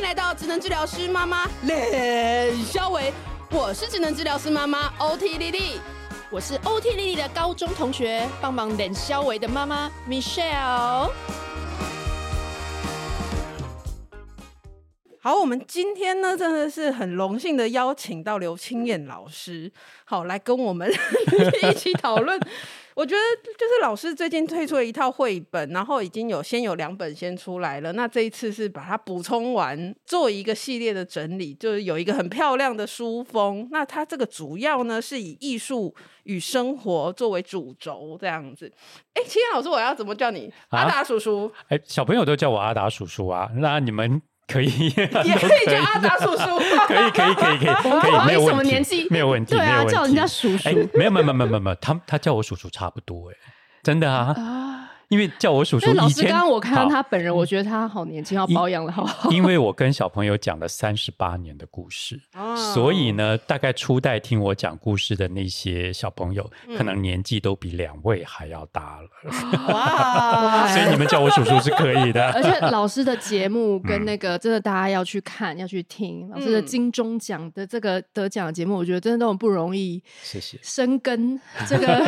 迎来到职能治疗师妈妈练肖维，我是职能治疗师妈妈 OT 莉莉，我是 OT 莉莉的高中同学，帮忙练肖维的妈妈 Michelle。好，我们今天呢，真的是很荣幸的邀请到刘清燕老师，好，来跟我们 一起讨论。我觉得就是老师最近推出了一套绘本，然后已经有先有两本先出来了，那这一次是把它补充完，做一个系列的整理，就是有一个很漂亮的书封。那它这个主要呢是以艺术与生活作为主轴这样子。哎，清彦老师，我要怎么叫你？啊、阿达叔叔？哎，小朋友都叫我阿达叔叔啊。那你们？可以，也可以叫阿达叔叔。可以，可以，可以，可以，可以，没有问题，没有问题，对啊，叫人家叔叔。没有，没有，没有，没有，没有，他他叫我叔叔差不多，哎，真的啊。因为叫我叔叔。老师，刚刚我看到他本人，我觉得他好年轻，要保养的好好。因为我跟小朋友讲了三十八年的故事，哦所以呢，大概初代听我讲故事的那些小朋友，可能年纪都比两位还要大了。哇！所以你们叫我叔叔是可以的。而且老师的节目跟那个真的大家要去看，要去听老师的金钟奖的这个得奖的节目，我觉得真的都很不容易。谢谢。深耕这个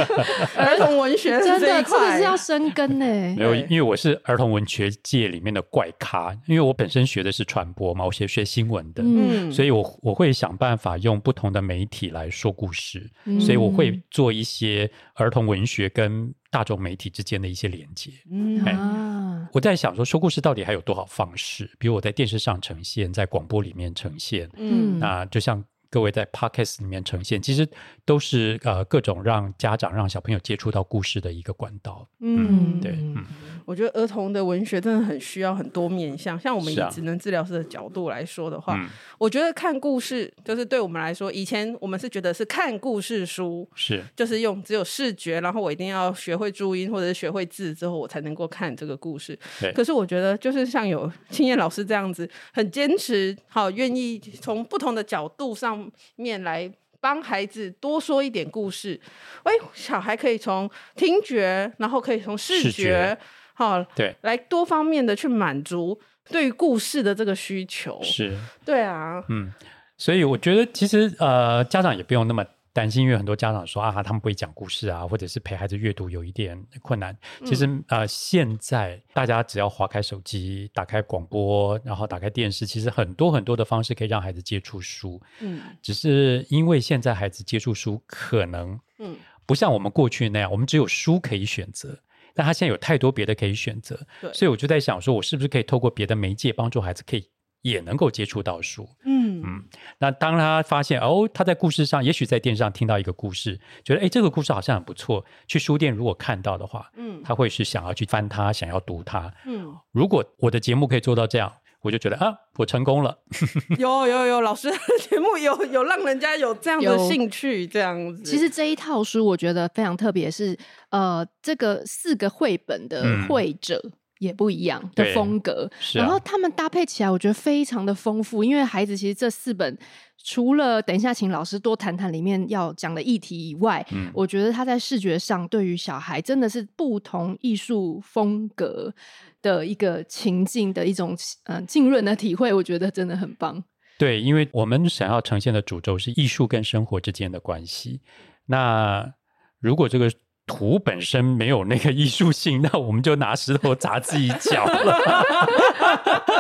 儿童文学，真的真的是要深耕。没有，因为我是儿童文学界里面的怪咖，因为我本身学的是传播嘛，我学学新闻的，嗯，所以我我会想办法用不同的媒体来说故事，嗯，所以我会做一些儿童文学跟大众媒体之间的一些连接。嗯啊，我在想说，说故事到底还有多少方式？比如我在电视上呈现，在广播里面呈现，嗯，那就像。各位在 Podcast 里面呈现，其实都是呃各种让家长让小朋友接触到故事的一个管道。嗯，对，嗯，我觉得儿童的文学真的很需要很多面向。像我们以职能治疗师的角度来说的话，啊、我觉得看故事就是对我们来说，以前我们是觉得是看故事书，是就是用只有视觉，然后我一定要学会注音或者是学会字之后，我才能够看这个故事。可是我觉得就是像有青叶老师这样子，很坚持，好愿意从不同的角度上。面来帮孩子多说一点故事，哎，小孩可以从听觉，然后可以从视觉，好，对，来多方面的去满足对于故事的这个需求。是，对啊，嗯，所以我觉得其实呃，家长也不用那么。担心，因为很多家长说啊，他们不会讲故事啊，或者是陪孩子阅读有一点困难。其实啊、嗯呃，现在大家只要划开手机、打开广播，然后打开电视，其实很多很多的方式可以让孩子接触书。嗯，只是因为现在孩子接触书可能嗯不像我们过去那样，我们只有书可以选择，但他现在有太多别的可以选择。对，所以我就在想，说我是不是可以透过别的媒介帮助孩子可以。也能够接触到书，嗯嗯。那当他发现哦，他在故事上，也许在电视上听到一个故事，觉得哎，这个故事好像很不错。去书店如果看到的话，嗯，他会是想要去翻它，想要读它。嗯，如果我的节目可以做到这样，我就觉得啊，我成功了。有有有，老师的节目 有有让人家有这样的兴趣，这样子。其实这一套书我觉得非常特别，是呃，这个四个绘本的绘者。嗯也不一样的风格，啊、然后他们搭配起来，我觉得非常的丰富。因为孩子其实这四本，除了等一下请老师多谈谈里面要讲的议题以外，嗯、我觉得他在视觉上对于小孩真的是不同艺术风格的一个情境的一种嗯浸润的体会，我觉得真的很棒。对，因为我们想要呈现的主轴是艺术跟生活之间的关系。那如果这个。图本身没有那个艺术性，那我们就拿石头砸自己脚了。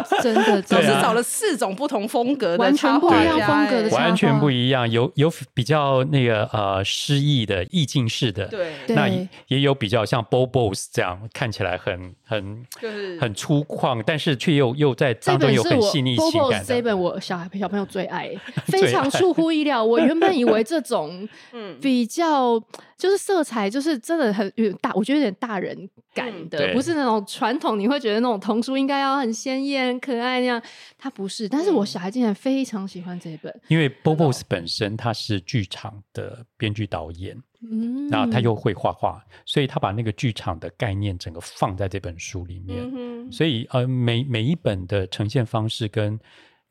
真的，总是找了四种不同风格的，完全不一样风格的，完全不一样。有有比较那个呃诗意的意境式的，对，那也有比较像 Bobos 这样看起来很很就是很粗犷，但是却又又在当中有很细腻情感。这本我小孩小朋友 最爱，非常出乎意料。我原本以为这种嗯比较。就是色彩，就是真的很有大，我觉得有点大人感的，嗯、不是那种传统你会觉得那种童书应该要很鲜艳、很可爱那样，它不是。但是我小孩竟然非常喜欢这一本，因为 Bobos 本身他是剧场的编剧导演，嗯，然后他又会画画，所以他把那个剧场的概念整个放在这本书里面，嗯、所以呃，每每一本的呈现方式跟。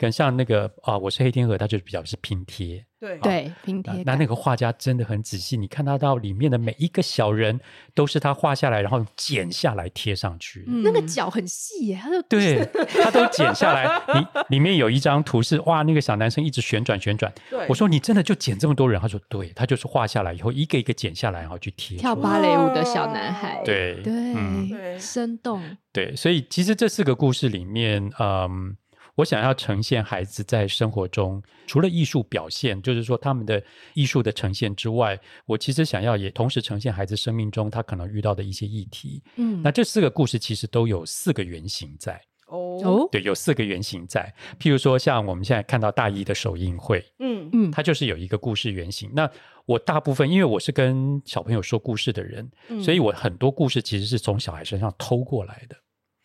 跟像那个啊，我是黑天鹅，它就是比较是拼贴。对对，拼贴。那那个画家真的很仔细，你看他到里面的每一个小人，都是他画下来，然后剪下来贴上去。那个脚很细耶，他都对，他都剪下来。你里面有一张图是哇，那个小男生一直旋转旋转。我说你真的就剪这么多人？他说对，他就是画下来以后一个一个剪下来，然后去贴。跳芭蕾舞的小男孩。对对，嗯，生动。对，所以其实这四个故事里面，嗯。我想要呈现孩子在生活中，除了艺术表现，就是说他们的艺术的呈现之外，我其实想要也同时呈现孩子生命中他可能遇到的一些议题。嗯，那这四个故事其实都有四个原型在。哦，对，有四个原型在。譬如说，像我们现在看到大一的首映会，嗯嗯，它就是有一个故事原型。那我大部分因为我是跟小朋友说故事的人，嗯，所以我很多故事其实是从小孩身上偷过来的。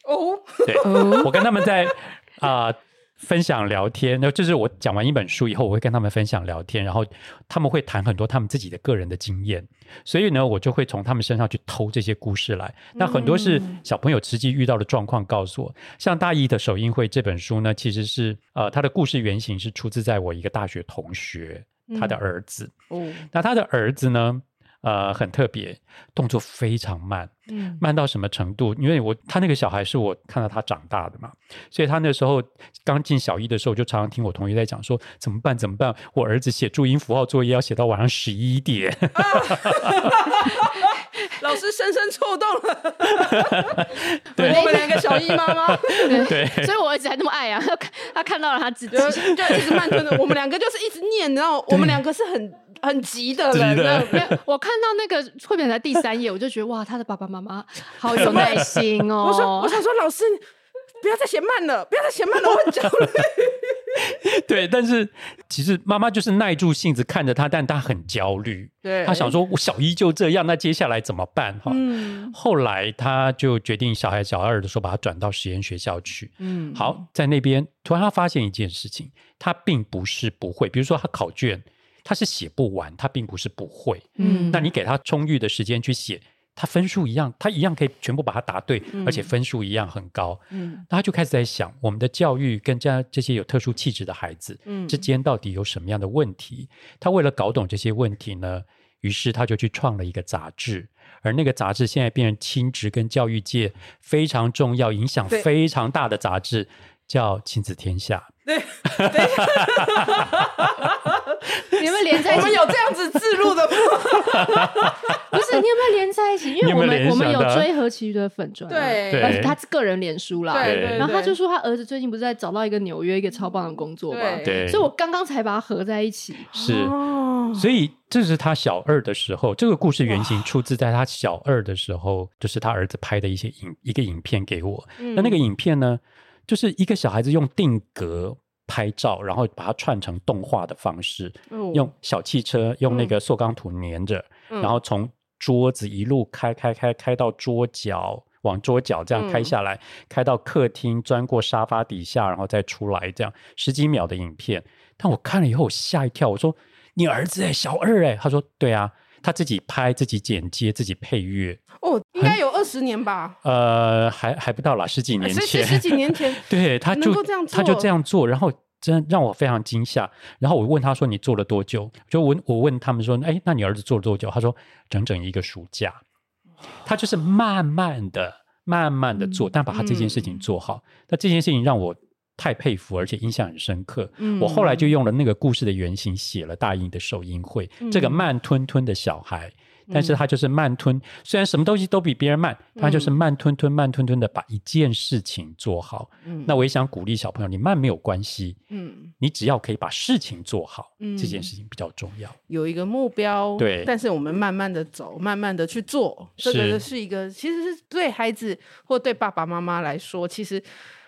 哦，对，我跟他们在。啊、呃，分享聊天，那就是我讲完一本书以后，我会跟他们分享聊天，然后他们会谈很多他们自己的个人的经验，所以呢，我就会从他们身上去偷这些故事来。那很多是小朋友实际遇到的状况告诉我，像大一的首映会这本书呢，其实是呃，他的故事原型是出自在我一个大学同学他的儿子。哦，那他的儿子呢？呃，很特别，动作非常慢，嗯，慢到什么程度？因为我他那个小孩是我看到他长大的嘛，所以他那时候刚进小一的时候，就常常听我同学在讲说怎么办？怎么办？我儿子写注音符号作业要写到晚上十一点，啊、老师深深触动了 对我们两个小一妈妈，对，所以我儿子还那么爱啊，他他看到了他自己，就一直慢吞吞，我们两个就是一直念，然后我们两个是很。很急的人，我看到那个绘本在第三页，我就觉得哇，他的爸爸妈妈好有耐心哦。我说，我想说，老师不要再写慢了，不要再写慢了，我很焦虑。对，但是其实妈妈就是耐住性子看着他，但他很焦虑。对，他想说，我小一就这样，那接下来怎么办？哈，嗯。后来他就决定，小孩小二的时候把他转到实验学校去。嗯，好，在那边突然他发现一件事情，他并不是不会，比如说他考卷。他是写不完，他并不是不会。嗯，那你给他充裕的时间去写，他分数一样，他一样可以全部把它答对，嗯、而且分数一样很高。嗯，那他就开始在想，我们的教育跟这这些有特殊气质的孩子之间到底有什么样的问题？嗯、他为了搞懂这些问题呢，于是他就去创了一个杂志，而那个杂志现在变成亲职跟教育界非常重要、影响非常大的杂志，叫《亲子天下》。对，你们连在一起？我们有这样子自录的吗？不是，你有没有连在一起？因为我们有有我们有追何其瑜的粉专，对，而且他个人脸书啦，对，对，对，然后他就说他儿子最近不是在找到一个纽约一个超棒的工作嘛？对，所以我刚刚才把它合在一起。是，所以这是他小二的时候，这个故事原型出自在他小二的时候，就是他儿子拍的一些影一个影片给我。那那个影片呢？就是一个小孩子用定格拍照，然后把它串成动画的方式，嗯、用小汽车用那个塑钢土粘着，嗯、然后从桌子一路开开开开到桌角，往桌角这样开下来，嗯、开到客厅，钻过沙发底下，然后再出来，这样十几秒的影片。但我看了以后，我吓一跳，我说：“你儿子哎，小二哎。”他说：“对啊。”他自己拍、自己剪接、自己配乐哦，应该有二十年吧？呃，还还不到啦，十几年前，十几年前，对，他就这样，他就这样做，然后真让我非常惊吓。然后我问他说：“你做了多久？”就问我问他们说：“哎，那你儿子做了多久？”他说：“整整一个暑假。”他就是慢慢的、慢慢的做，但把他这件事情做好。那这件事情让我。太佩服，而且印象很深刻。嗯，我后来就用了那个故事的原型写了大英的首映会。嗯，这个慢吞吞的小孩，但是他就是慢吞，虽然什么东西都比别人慢，他就是慢吞吞、慢吞吞的把一件事情做好。嗯，那我也想鼓励小朋友，你慢没有关系。嗯，你只要可以把事情做好，嗯，这件事情比较重要。有一个目标，对，但是我们慢慢的走，慢慢的去做，这个是一个，其实是对孩子或对爸爸妈妈来说，其实。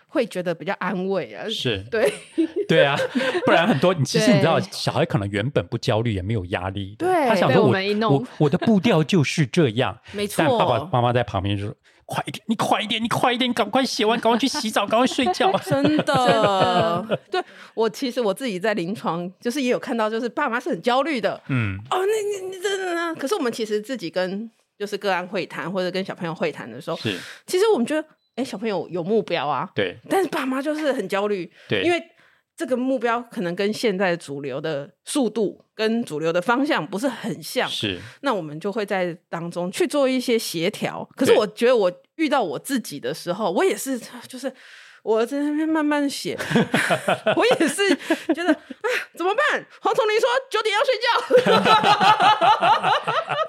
会觉得比较安慰啊，是。对，对啊，不然很多你其实你知道，小孩可能原本不焦虑，也没有压力，对，他想说我我我，我的步调就是这样，没错，但爸爸妈妈在旁边就说快一点，你快一点，你快一点，你赶快写完，赶快去洗澡，赶快睡觉，真的，对我其实我自己在临床就是也有看到，就是爸妈是很焦虑的，嗯，哦，那你你真的呢？可是我们其实自己跟就是个案会谈或者跟小朋友会谈的时候，是，其实我们觉得。哎，小朋友有目标啊，对，但是爸妈就是很焦虑，对，因为这个目标可能跟现在主流的速度跟主流的方向不是很像，是，那我们就会在当中去做一些协调。可是我觉得我遇到我自己的时候，我也是就是。我在那边慢慢写，我也是觉得啊，怎么办？黄崇林说九点要睡觉。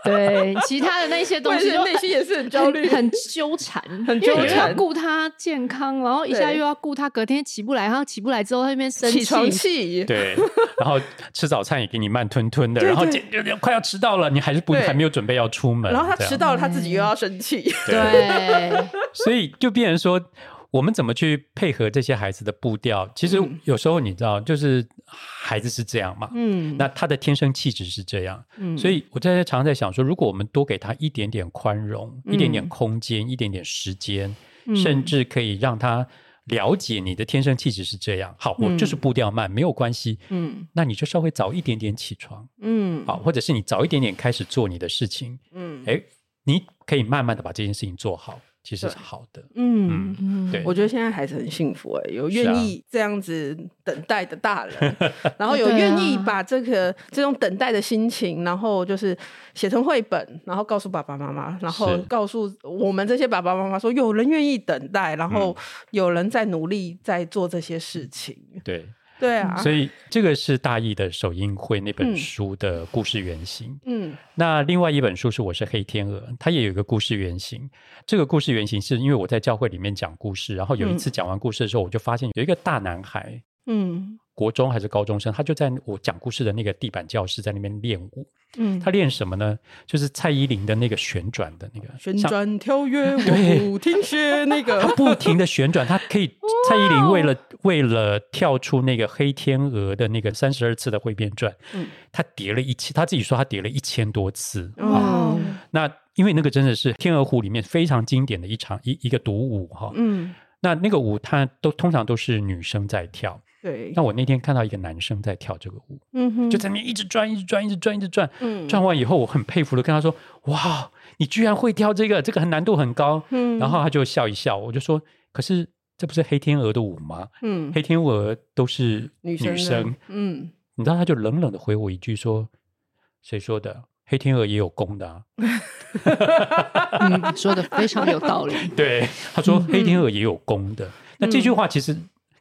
对，其他的那些东西，内心也是很焦虑、很纠缠、很纠缠。要顾他健康，然后一下又要顾他隔天起不来，然后起不来之后在那边生气。起床气。对，然后吃早餐也给你慢吞吞的，然后快要迟到了，你还是不还没有准备要出门。然后他迟到了，他自己又要生气。对，所以就变成说。我们怎么去配合这些孩子的步调？其实有时候你知道，就是孩子是这样嘛，嗯，那他的天生气质是这样，嗯，所以我在常常在想说，如果我们多给他一点点宽容，嗯、一点点空间，一点点时间，嗯、甚至可以让他了解你的天生气质是这样。好，我就是步调慢，没有关系，嗯，那你就稍微早一点点起床，嗯，好，或者是你早一点点开始做你的事情，嗯，哎，你可以慢慢的把这件事情做好。其实是好的，嗯嗯，对，我觉得现在孩子很幸福哎，有愿意这样子等待的大人，然后有愿意把这个这种等待的心情，然后就是写成绘本，然后告诉爸爸妈妈，然后告诉我们这些爸爸妈妈说，有人愿意等待，然后有人在努力在做这些事情，对。对啊，所以这个是大义的首映会那本书的故事原型。嗯，那另外一本书是《我是黑天鹅》，它也有一个故事原型。这个故事原型是因为我在教会里面讲故事，然后有一次讲完故事的时候，我就发现有一个大男孩，嗯，国中还是高中生，他就在我讲故事的那个地板教室在那边练舞。嗯，他练什么呢？就是蔡依林的那个旋转的那个旋转跳跃 舞，对，听学那个，他不停的旋转，他可以。蔡依林为了为了跳出那个黑天鹅的那个三十二次的回旋转，嗯，他叠了一千，他自己说他叠了一千多次。哦，那因为那个真的是天鹅湖里面非常经典的一场一一个独舞哈。嗯，那那个舞他都通常都是女生在跳。对，那我那天看到一个男生在跳这个舞，嗯哼，就在那边一直转，一直转，一直转，一直转，嗯，转完以后，我很佩服的跟他说：“哇，你居然会跳这个，这个很难度很高。”嗯，然后他就笑一笑，我就说：“可是这不是黑天鹅的舞吗？嗯，黑天鹅都是女生，女生，嗯，你知道他就冷冷的回我一句说：谁说的？黑天鹅也有公的啊。嗯，说的非常有道理。对，他说黑天鹅也有公的。嗯，那这句话其实。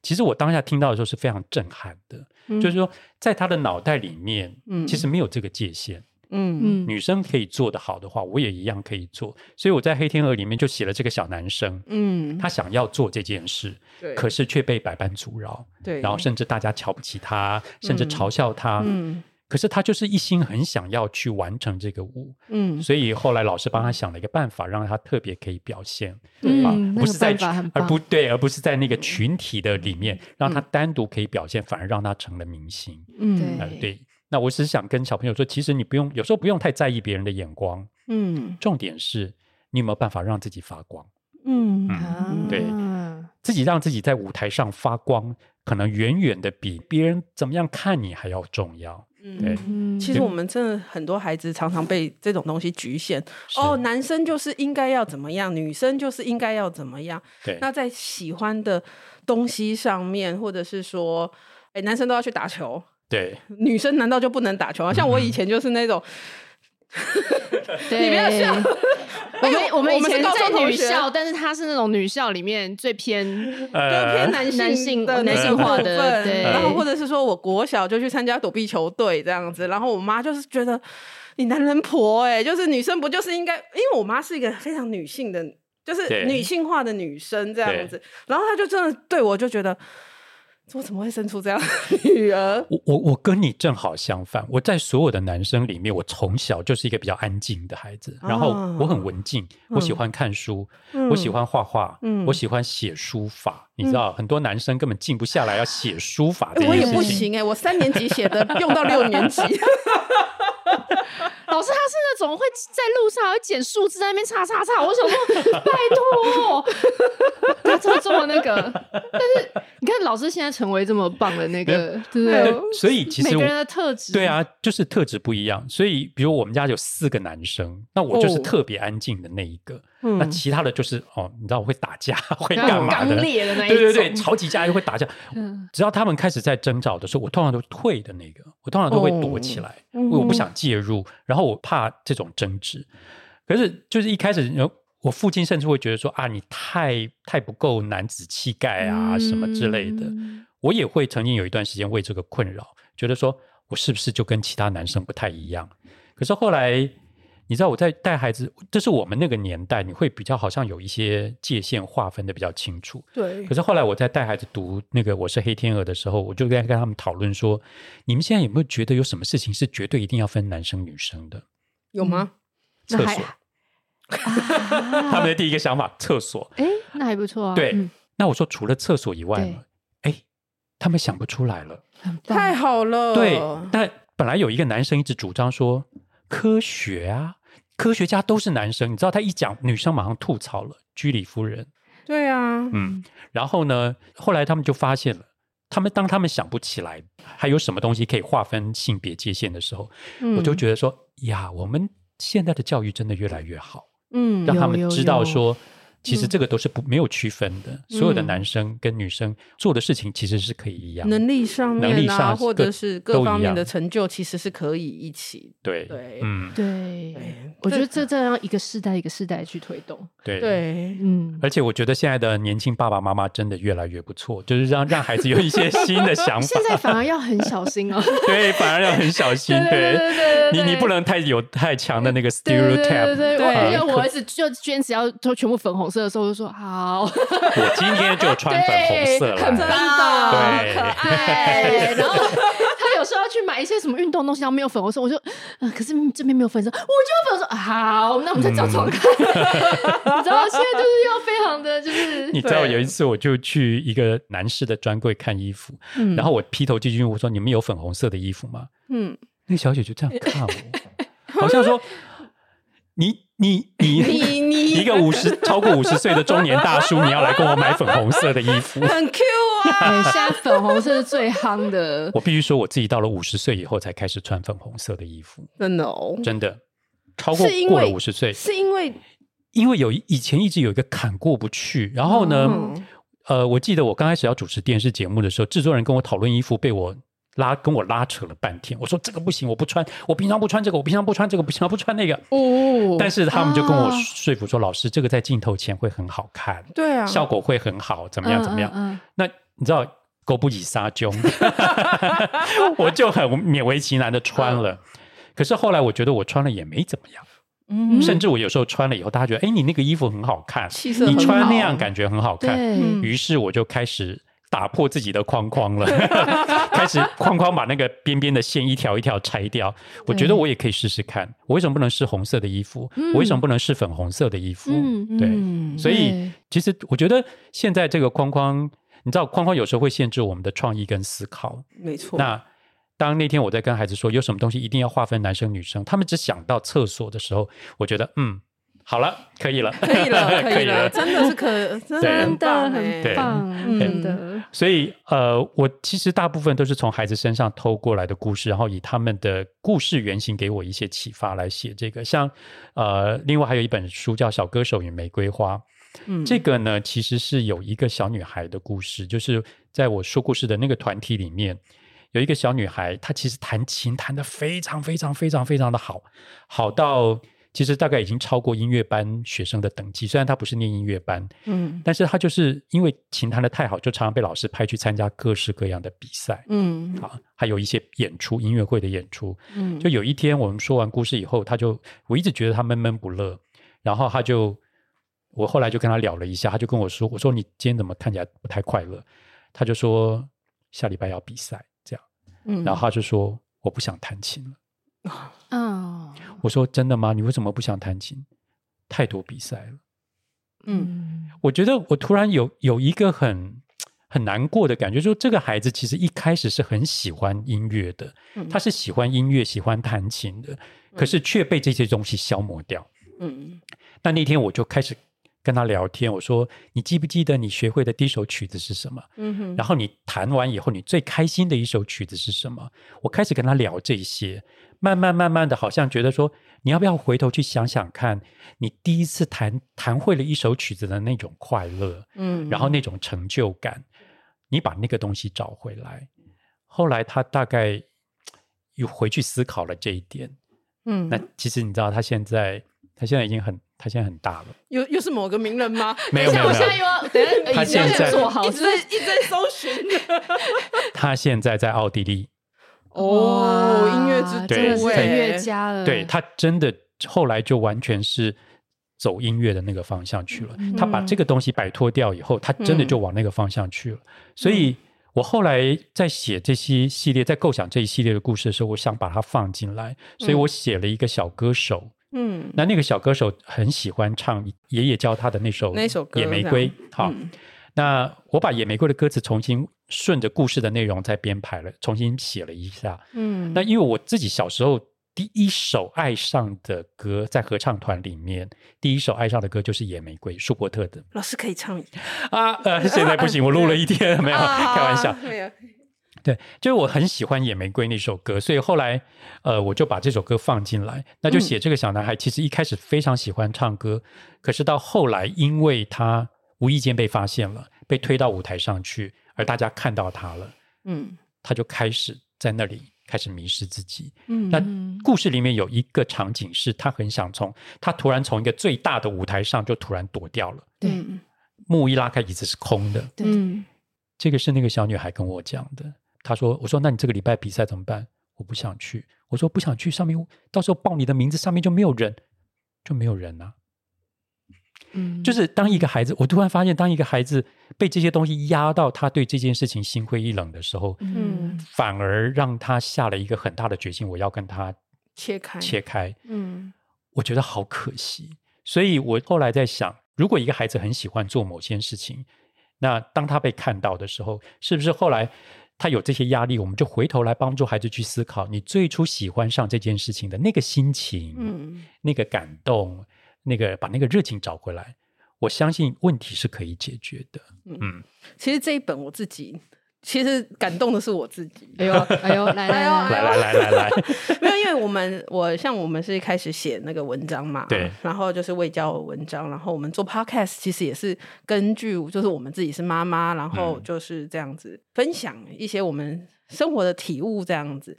其实我当下听到的时候是非常震撼的，嗯、就是说，在他的脑袋里面，嗯、其实没有这个界限。嗯。嗯，女生可以做得好的话，我也一样可以做。所以我在《黑天鹅》里面就写了这个小男生，嗯，他想要做这件事，对。可是却被百般阻挠，对，然后甚至大家瞧不起他，甚至嘲笑他，嗯。嗯可是他就是一心很想要去完成这个舞，嗯，所以后来老师帮他想了一个办法，让他特别可以表现，对啊，不是在而不对，而不是在那个群体的里面，让他单独可以表现，反而让他成了明星，嗯，对。那我只是想跟小朋友说，其实你不用，有时候不用太在意别人的眼光，嗯，重点是你有没有办法让自己发光，嗯，对，自己让自己在舞台上发光，可能远远的比别人怎么样看你还要重要。嗯，其实我们真的很多孩子常常被这种东西局限。哦，男生就是应该要怎么样，女生就是应该要怎么样。对，那在喜欢的东西上面，或者是说，哎，男生都要去打球，对，女生难道就不能打球啊？像我以前就是那种，你不要笑。我们我们以前在女校，但是他是那种女校里面最偏呃偏男性的男性化的，对。然后或者是说我国小就去参加躲避球队这样子，然后我妈就是觉得你男人婆哎，就是女生不就是应该？因为我妈是一个非常女性的，就是女性化的女生这样子，然后她就真的对我就觉得。我怎么会生出这样的 女儿？我我我跟你正好相反，我在所有的男生里面，我从小就是一个比较安静的孩子，然后我很文静，我喜欢看书，我喜欢画画，我喜欢写书法。你知道，很多男生根本静不下来要写书法，我也不行哎，我三年级写的用到六年级。老师他是那种会在路上会捡树枝在那边擦擦擦，我想说拜托，他怎么这么那个？但是你看老师现在成为这么棒的那个，对不对？所以其实每个人的特质，对啊，就是特质不一样。所以，比如我们家有四个男生，那我就是特别安静的那一个。那其他的就是哦，你知道我会打架，会干嘛的？烈的那一，对对对，吵几架又会打架。只要他们开始在争吵的时候，我通常都退的那个，我通常都会躲起来，因为我不想介入，然后我怕这种争执。可是就是一开始，我父亲甚至会觉得说啊，你太太不够男子气概啊，什么之类的。我也会曾经有一段时间为这个困扰，觉得说我是不是就跟其他男生不太一样？可是后来。你知道我在带孩子，这是我们那个年代，你会比较好像有一些界限划分的比较清楚。对。可是后来我在带孩子读那个《我是黑天鹅》的时候，我就跟跟他们讨论说：你们现在有没有觉得有什么事情是绝对一定要分男生女生的？有吗？厕所。他们的第一个想法，厕所。哎，那还不错啊。对。那我说除了厕所以外呢？哎，他们想不出来了。太好了。对。但本来有一个男生一直主张说科学啊。科学家都是男生，你知道他一讲女生马上吐槽了，居里夫人。对啊，嗯，然后呢，后来他们就发现了，他们当他们想不起来还有什么东西可以划分性别界限的时候，嗯，我就觉得说呀，我们现在的教育真的越来越好，嗯，让他们知道说。其实这个都是不没有区分的，所有的男生跟女生做的事情其实是可以一样，能力上面啊，能力上或者是各方面的成就，其实是可以一起。对对，嗯，对，我觉得这这样一个世代一个世代去推动，对对，嗯。而且我觉得现在的年轻爸爸妈妈真的越来越不错，就是让让孩子有一些 新的想法。现在反而要很小心哦，对，反而要很小心，对，你你不能太有太强的那个 stereotype，对，因为我儿子就坚持要都全部粉红色。的时候就说好，我今天就穿粉红色了，很棒，对，可爱。然后他有时候要去买一些什么运动东西，然后没有粉红色，我就，可是这边没有粉红色，我就粉红色。好，那我们再找找看。你知道现在就是要非常的就是，你知道有一次我就去一个男士的专柜看衣服，然后我劈头就进去我说：“你们有粉红色的衣服吗？”嗯，那小姐就这样看我，好像说。你你你你 你一个五十超过五十岁的中年大叔，你要来跟我买粉红色的衣服，很 Q 啊！现在粉红色是最夯的。我必须说，我自己到了五十岁以后才开始穿粉红色的衣服，真的哦，真的超过过了五十岁，是因为因为有以前一直有一个坎过不去，然后呢，嗯、呃，我记得我刚开始要主持电视节目的时候，制作人跟我讨论衣服，被我。拉跟我拉扯了半天，我说这个不行，我不穿，我平常不穿这个，我平常不穿这个，不行，我不穿那个。哦，但是他们就跟我说服说，啊、老师这个在镜头前会很好看，对啊，效果会很好，怎么样怎么样？嗯嗯嗯、那你知道，狗不理撒娇，我就很勉为其难的穿了。嗯、可是后来我觉得我穿了也没怎么样，嗯，甚至我有时候穿了以后，大家觉得哎，你那个衣服很好看，气色你穿那样感觉很好看，于是我就开始。打破自己的框框了，开始框框把那个边边的线一条一条拆掉。我觉得我也可以试试看，我为什么不能试红色的衣服？我为什么不能试粉红色的衣服？对，所以其实我觉得现在这个框框，你知道，框框有时候会限制我们的创意跟思考。没错。那当那天我在跟孩子说有什么东西一定要划分男生女生，他们只想到厕所的时候，我觉得嗯。好了，可以了，可以了，可以了，真的是可，真的很棒，很棒，真的。所以，呃，我其实大部分都是从孩子身上偷过来的故事，然后以他们的故事原型给我一些启发来写这个。像，呃，另外还有一本书叫《小歌手与玫瑰花》，嗯，这个呢，其实是有一个小女孩的故事，就是在我说故事的那个团体里面，有一个小女孩，她其实弹琴弹得非常非常非常非常的好，好到。其实大概已经超过音乐班学生的等级，虽然他不是念音乐班，嗯，但是他就是因为琴弹得太好，就常常被老师派去参加各式各样的比赛，嗯，啊，还有一些演出，音乐会的演出，嗯，就有一天我们说完故事以后，他就我一直觉得他闷闷不乐，然后他就我后来就跟他聊了一下，他就跟我说，我说你今天怎么看起来不太快乐？他就说下礼拜要比赛，这样，嗯，然后他就说我不想弹琴了。嗯，我说真的吗？你为什么不想弹琴？太多比赛了。嗯，我觉得我突然有有一个很很难过的感觉，就是说这个孩子其实一开始是很喜欢音乐的，嗯、他是喜欢音乐、喜欢弹琴的，可是却被这些东西消磨掉。嗯，那那天我就开始跟他聊天，我说：“你记不记得你学会的第一首曲子是什么？”嗯哼。然后你弹完以后，你最开心的一首曲子是什么？我开始跟他聊这些，慢慢慢慢的，好像觉得说，你要不要回头去想想看，你第一次弹弹会了一首曲子的那种快乐，嗯，然后那种成就感，你把那个东西找回来。后来他大概又回去思考了这一点，嗯，那其实你知道，他现在他现在已经很。他现在很大了，又又是某个名人吗？没有没有，我现在又要等下，他现在做好，一直在一直在搜寻。他现在在奥地利，哦，音乐之对，音乐家了。对，他真的后来就完全是走音乐的那个方向去了。他把这个东西摆脱掉以后，他真的就往那个方向去了。所以我后来在写这些系列，在构想这一系列的故事的时候，我想把它放进来，所以我写了一个小歌手。嗯，那那个小歌手很喜欢唱爷爷教他的那首那首歌《野玫瑰》。好，嗯、那我把《野玫瑰》的歌词重新顺着故事的内容再编排了，重新写了一下。嗯，那因为我自己小时候第一首爱上的歌，在合唱团里面，第一首爱上的歌就是《野玫瑰》，舒伯特的。老师可以唱一下啊？呃，现在不行，我录了一天，没有 开玩笑。没有。对，就是我很喜欢《野玫瑰》那首歌，所以后来，呃，我就把这首歌放进来。那就写这个小男孩，其实一开始非常喜欢唱歌，嗯、可是到后来，因为他无意间被发现了，被推到舞台上去，而大家看到他了，嗯，他就开始在那里开始迷失自己。嗯，那故事里面有一个场景是他很想从，他突然从一个最大的舞台上就突然躲掉了。对，幕一拉开，椅子是空的。对，这个是那个小女孩跟我讲的。她说：“我说，那你这个礼拜比赛怎么办？我不想去。我说不想去，上面到时候报你的名字，上面就没有人，就没有人啊。嗯，就是当一个孩子，我突然发现，当一个孩子被这些东西压到，他对这件事情心灰意冷的时候，嗯，反而让他下了一个很大的决心，我要跟他切开，切开。嗯，我觉得好可惜。所以我后来在想，如果一个孩子很喜欢做某些事情，那当他被看到的时候，是不是后来？”他有这些压力，我们就回头来帮助孩子去思考，你最初喜欢上这件事情的那个心情，嗯，那个感动，那个把那个热情找回来，我相信问题是可以解决的。嗯，嗯，其实这一本我自己。其实感动的是我自己。哎呦，哎呦，来 来来来来来来，没有，因为我们我像我们是一开始写那个文章嘛，对，然后就是未教文章，然后我们做 podcast 其实也是根据就是我们自己是妈妈，然后就是这样子分享一些我们生活的体悟这样子。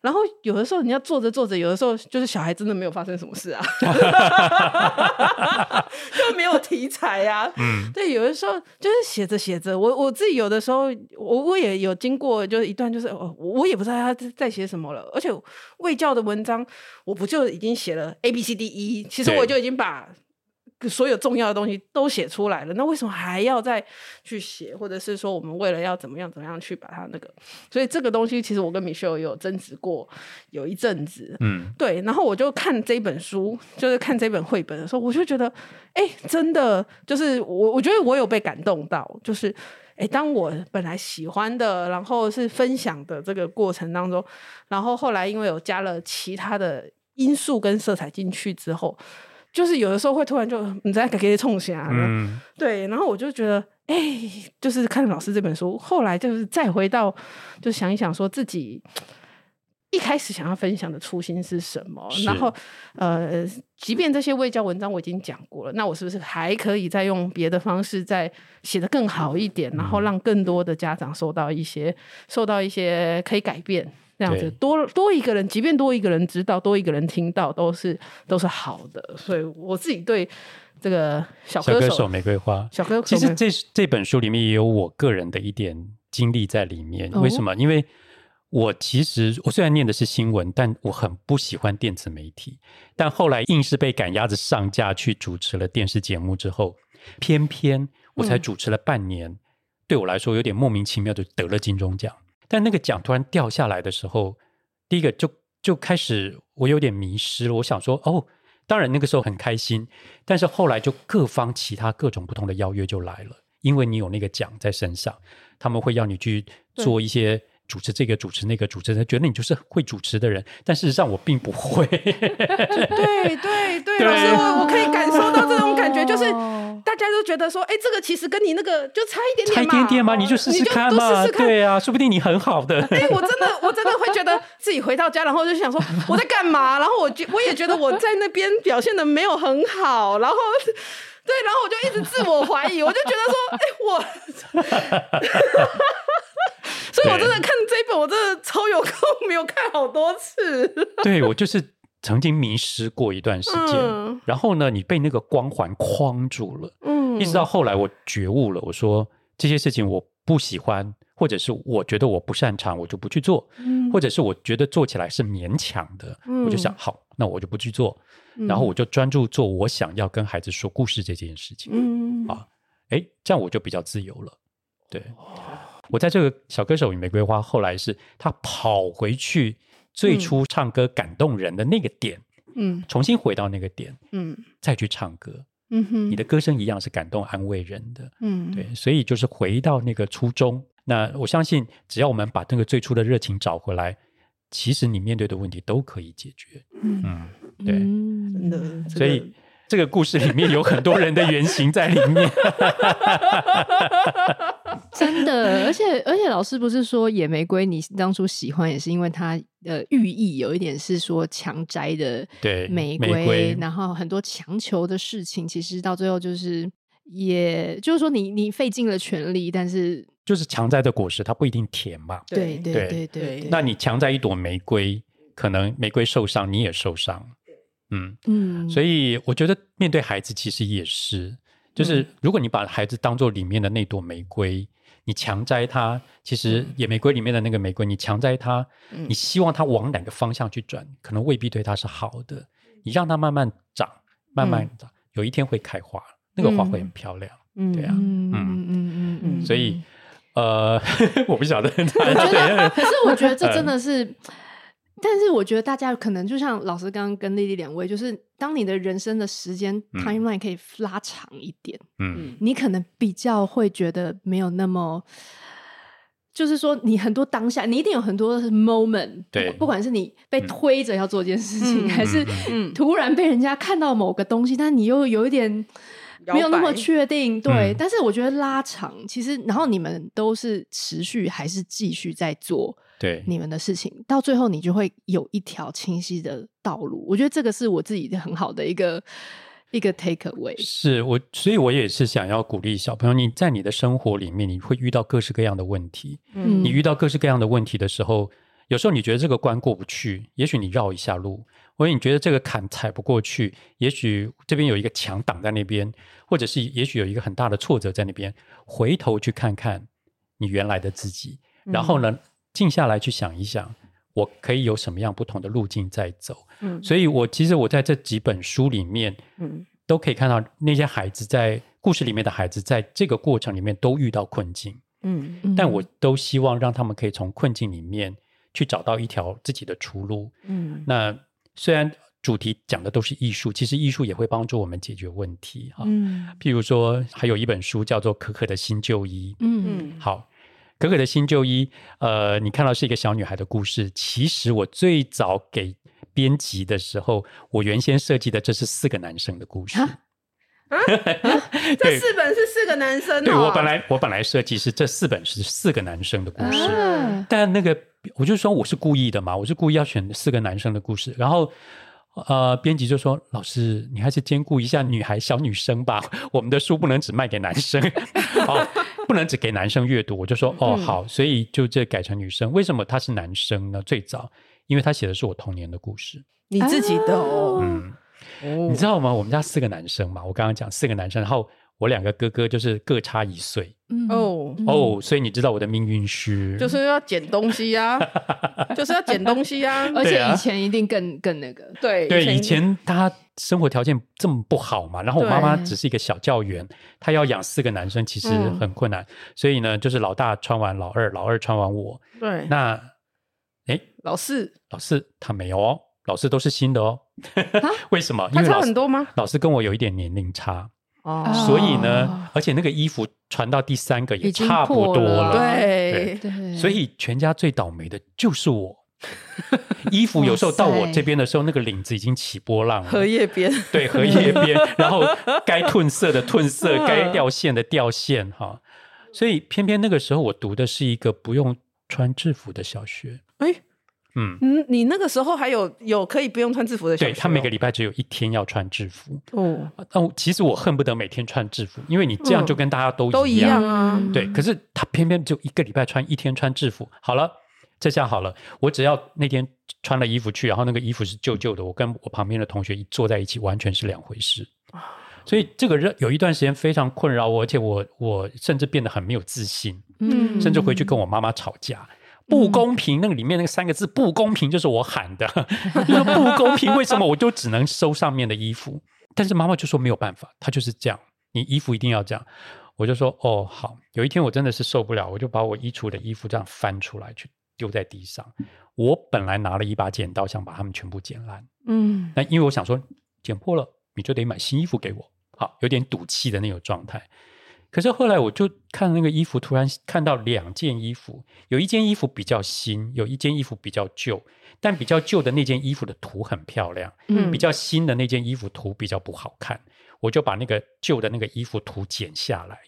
然后有的时候你要做着做着，有的时候就是小孩真的没有发生什么事啊，就没有题材啊。嗯，对，有的时候就是写着写着，我我自己有的时候我我也有经过，就是一段就是哦，我也不知道他在写什么了。而且卫教的文章，我不就已经写了 A B C D E，其实我就已经把。所有重要的东西都写出来了，那为什么还要再去写？或者是说，我们为了要怎么样怎么样去把它那个？所以这个东西其实我跟 Michelle 有争执过，有一阵子，嗯，对。然后我就看这本书，就是看这本绘本的时候，我就觉得，哎、欸，真的就是我，我觉得我有被感动到，就是，哎、欸，当我本来喜欢的，然后是分享的这个过程当中，然后后来因为有加了其他的因素跟色彩进去之后。就是有的时候会突然就你在给给冲起来，嗯，对，然后我就觉得，哎、欸，就是看老师这本书，后来就是再回到，就想一想，说自己一开始想要分享的初心是什么？然后，呃，即便这些未教文章我已经讲过了，那我是不是还可以再用别的方式再写得更好一点，然后让更多的家长受到一些受到一些可以改变。这样子多多一个人，即便多一个人知道，多一个人听到，都是都是好的。所以我自己对这个小歌手，玫瑰花，小歌手，其实这这本书里面也有我个人的一点经历在里面。为什么？哦、因为我其实我虽然念的是新闻，但我很不喜欢电子媒体。但后来硬是被赶鸭子上架去主持了电视节目之后，偏偏我才主持了半年，嗯、对我来说有点莫名其妙就得了金钟奖。但那个奖突然掉下来的时候，第一个就就开始我有点迷失了。我想说，哦，当然那个时候很开心，但是后来就各方其他各种不同的邀约就来了，因为你有那个奖在身上，他们会要你去做一些主持这个，主持那个，主持人觉得你就是会主持的人，但事实上我并不会。对对对，老师，我我可以感受到这种感觉，就是大家都觉得说，哎，这个其实跟你那个就差一点点差一点点嘛，你就试试看嘛，试试看对啊，说不定你很好的。哎，我真的我真的会觉得自己回到家，然后就想说我在干嘛，然后我觉我也觉得我在那边表现的没有很好，然后。对，然后我就一直自我怀疑，我就觉得说，哎，我，所以我真的看这一本，我真的超有空，没有看好多次。对，我就是曾经迷失过一段时间，嗯、然后呢，你被那个光环框住了，嗯，一直到后来我觉悟了，我说这些事情我不喜欢，或者是我觉得我不擅长，我就不去做，嗯、或者是我觉得做起来是勉强的，嗯、我就想好，那我就不去做。然后我就专注做我想要跟孩子说故事这件事情，嗯。啊，哎，这样我就比较自由了。对，我在这个小歌手与玫瑰花，后来是他跑回去最初唱歌感动人的那个点，嗯，重新回到那个点，嗯，再去唱歌，嗯哼，你的歌声一样是感动安慰人的，嗯，对，所以就是回到那个初衷。那我相信，只要我们把那个最初的热情找回来，其实你面对的问题都可以解决，嗯。嗯。对，真的，所以这个故事里面有很多人的原型在里面，真的。而且，而且老师不是说野玫瑰，你当初喜欢也是因为它的寓意有一点是说强摘的对玫瑰，玫瑰然后很多强求的事情，其实到最后就是，也就是说你你费尽了全力，但是就是强摘的果实它不一定甜嘛，对对对对，对。那你强摘一朵玫瑰，可能玫瑰受伤，你也受伤。嗯。嗯，所以我觉得面对孩子其实也是，就是如果你把孩子当做里面的那朵玫瑰，你强摘它，其实野玫瑰里面的那个玫瑰，你强摘它，你希望它往哪个方向去转，可能未必对它是好的。你让它慢慢长，慢慢长，有一天会开花，那个花会很漂亮。嗯，对啊，嗯嗯。嗯嗯，所以呃，我不晓得，我觉得，可是我觉得这真的是。但是我觉得大家可能就像老师刚刚跟丽丽两位，就是当你的人生的时间 timeline 可以拉长一点，嗯，你可能比较会觉得没有那么，就是说你很多当下，你一定有很多 moment，对，不管是你被推着要做一件事情，嗯、还是突然被人家看到某个东西，但你又有一点没有那么确定，对。嗯、但是我觉得拉长，其实然后你们都是持续还是继续在做。对你们的事情，到最后你就会有一条清晰的道路。我觉得这个是我自己的很好的一个一个 take away。是我，所以我也是想要鼓励小朋友，你在你的生活里面，你会遇到各式各样的问题。嗯，你遇到各式各样的问题的时候，有时候你觉得这个关过不去，也许你绕一下路；或者你觉得这个坎踩不过去，也许这边有一个墙挡在那边，或者是也许有一个很大的挫折在那边。回头去看看你原来的自己，然后呢？嗯静下来去想一想，我可以有什么样不同的路径在走？嗯，所以我其实我在这几本书里面，嗯，都可以看到那些孩子在故事里面的孩子，在这个过程里面都遇到困境，嗯，嗯。但我都希望让他们可以从困境里面去找到一条自己的出路，嗯，那虽然主题讲的都是艺术，其实艺术也会帮助我们解决问题，哈，嗯，譬如说还有一本书叫做《可可的新旧衣》，嗯，好。可可的新旧衣，呃，你看到是一个小女孩的故事。其实我最早给编辑的时候，我原先设计的这是四个男生的故事。啊？啊 这四本是四个男生？哦。对，我本来我本来设计是这四本是四个男生的故事，啊、但那个我就说我是故意的嘛，我是故意要选四个男生的故事。然后呃，编辑就说：“老师，你还是兼顾一下女孩小女生吧，我们的书不能只卖给男生。” 好。不能只给男生阅读，我就说哦好，所以就这改成女生。为什么他是男生呢？最早，因为他写的是我童年的故事，你自己的哦。嗯，哦、你知道吗？我们家四个男生嘛，我刚刚讲四个男生，然后我两个哥哥就是各差一岁。嗯。哦。哦，所以你知道我的命运是，就是要捡东西呀、啊，就是要捡东西呀、啊，而且以前一定更更那个，对对，以前他。生活条件这么不好嘛，然后我妈妈只是一个小教员，对她要养四个男生，其实很困难，嗯、所以呢，就是老大穿完老二，老二穿完我，对，那诶？老四，老四他没有哦，老四都是新的哦，蛤 为什么？因为差很多吗？老四跟我有一点年龄差哦，所以呢，而且那个衣服传到第三个也差不多了，了。对。对，所以全家最倒霉的就是我。衣服有时候到我这边的时候，那个领子已经起波浪了，荷叶边，对，荷叶边，然后该褪色的褪色，该掉线的掉线，哈。所以偏偏那个时候我读的是一个不用穿制服的小学，哎，嗯，你那个时候还有有可以不用穿制服的小学？对，他每个礼拜只有一天要穿制服哦。但其实我恨不得每天穿制服，因为你这样就跟大家都一样，都一样啊。对，可是他偏偏就一个礼拜穿一天穿制服，好了。这下好了，我只要那天穿了衣服去，然后那个衣服是旧旧的，我跟我旁边的同学一坐在一起，完全是两回事。所以这个人有一段时间非常困扰我，而且我我甚至变得很没有自信，嗯，甚至回去跟我妈妈吵架，不公平。那个里面那个三个字“不公平”就是我喊的，就说不公平，为什么我就只能收上面的衣服？但是妈妈就说没有办法，她就是这样，你衣服一定要这样。我就说哦好，有一天我真的是受不了，我就把我衣橱的衣服这样翻出来去。丢在地上。我本来拿了一把剪刀，想把它们全部剪烂。嗯，那因为我想说，剪破了你就得买新衣服给我。好，有点赌气的那种状态。可是后来我就看那个衣服，突然看到两件衣服，有一件衣服比较新，有一件衣服比较旧。但比较旧的那件衣服的图很漂亮，嗯，比较新的那件衣服图比较不好看。我就把那个旧的那个衣服图剪下来，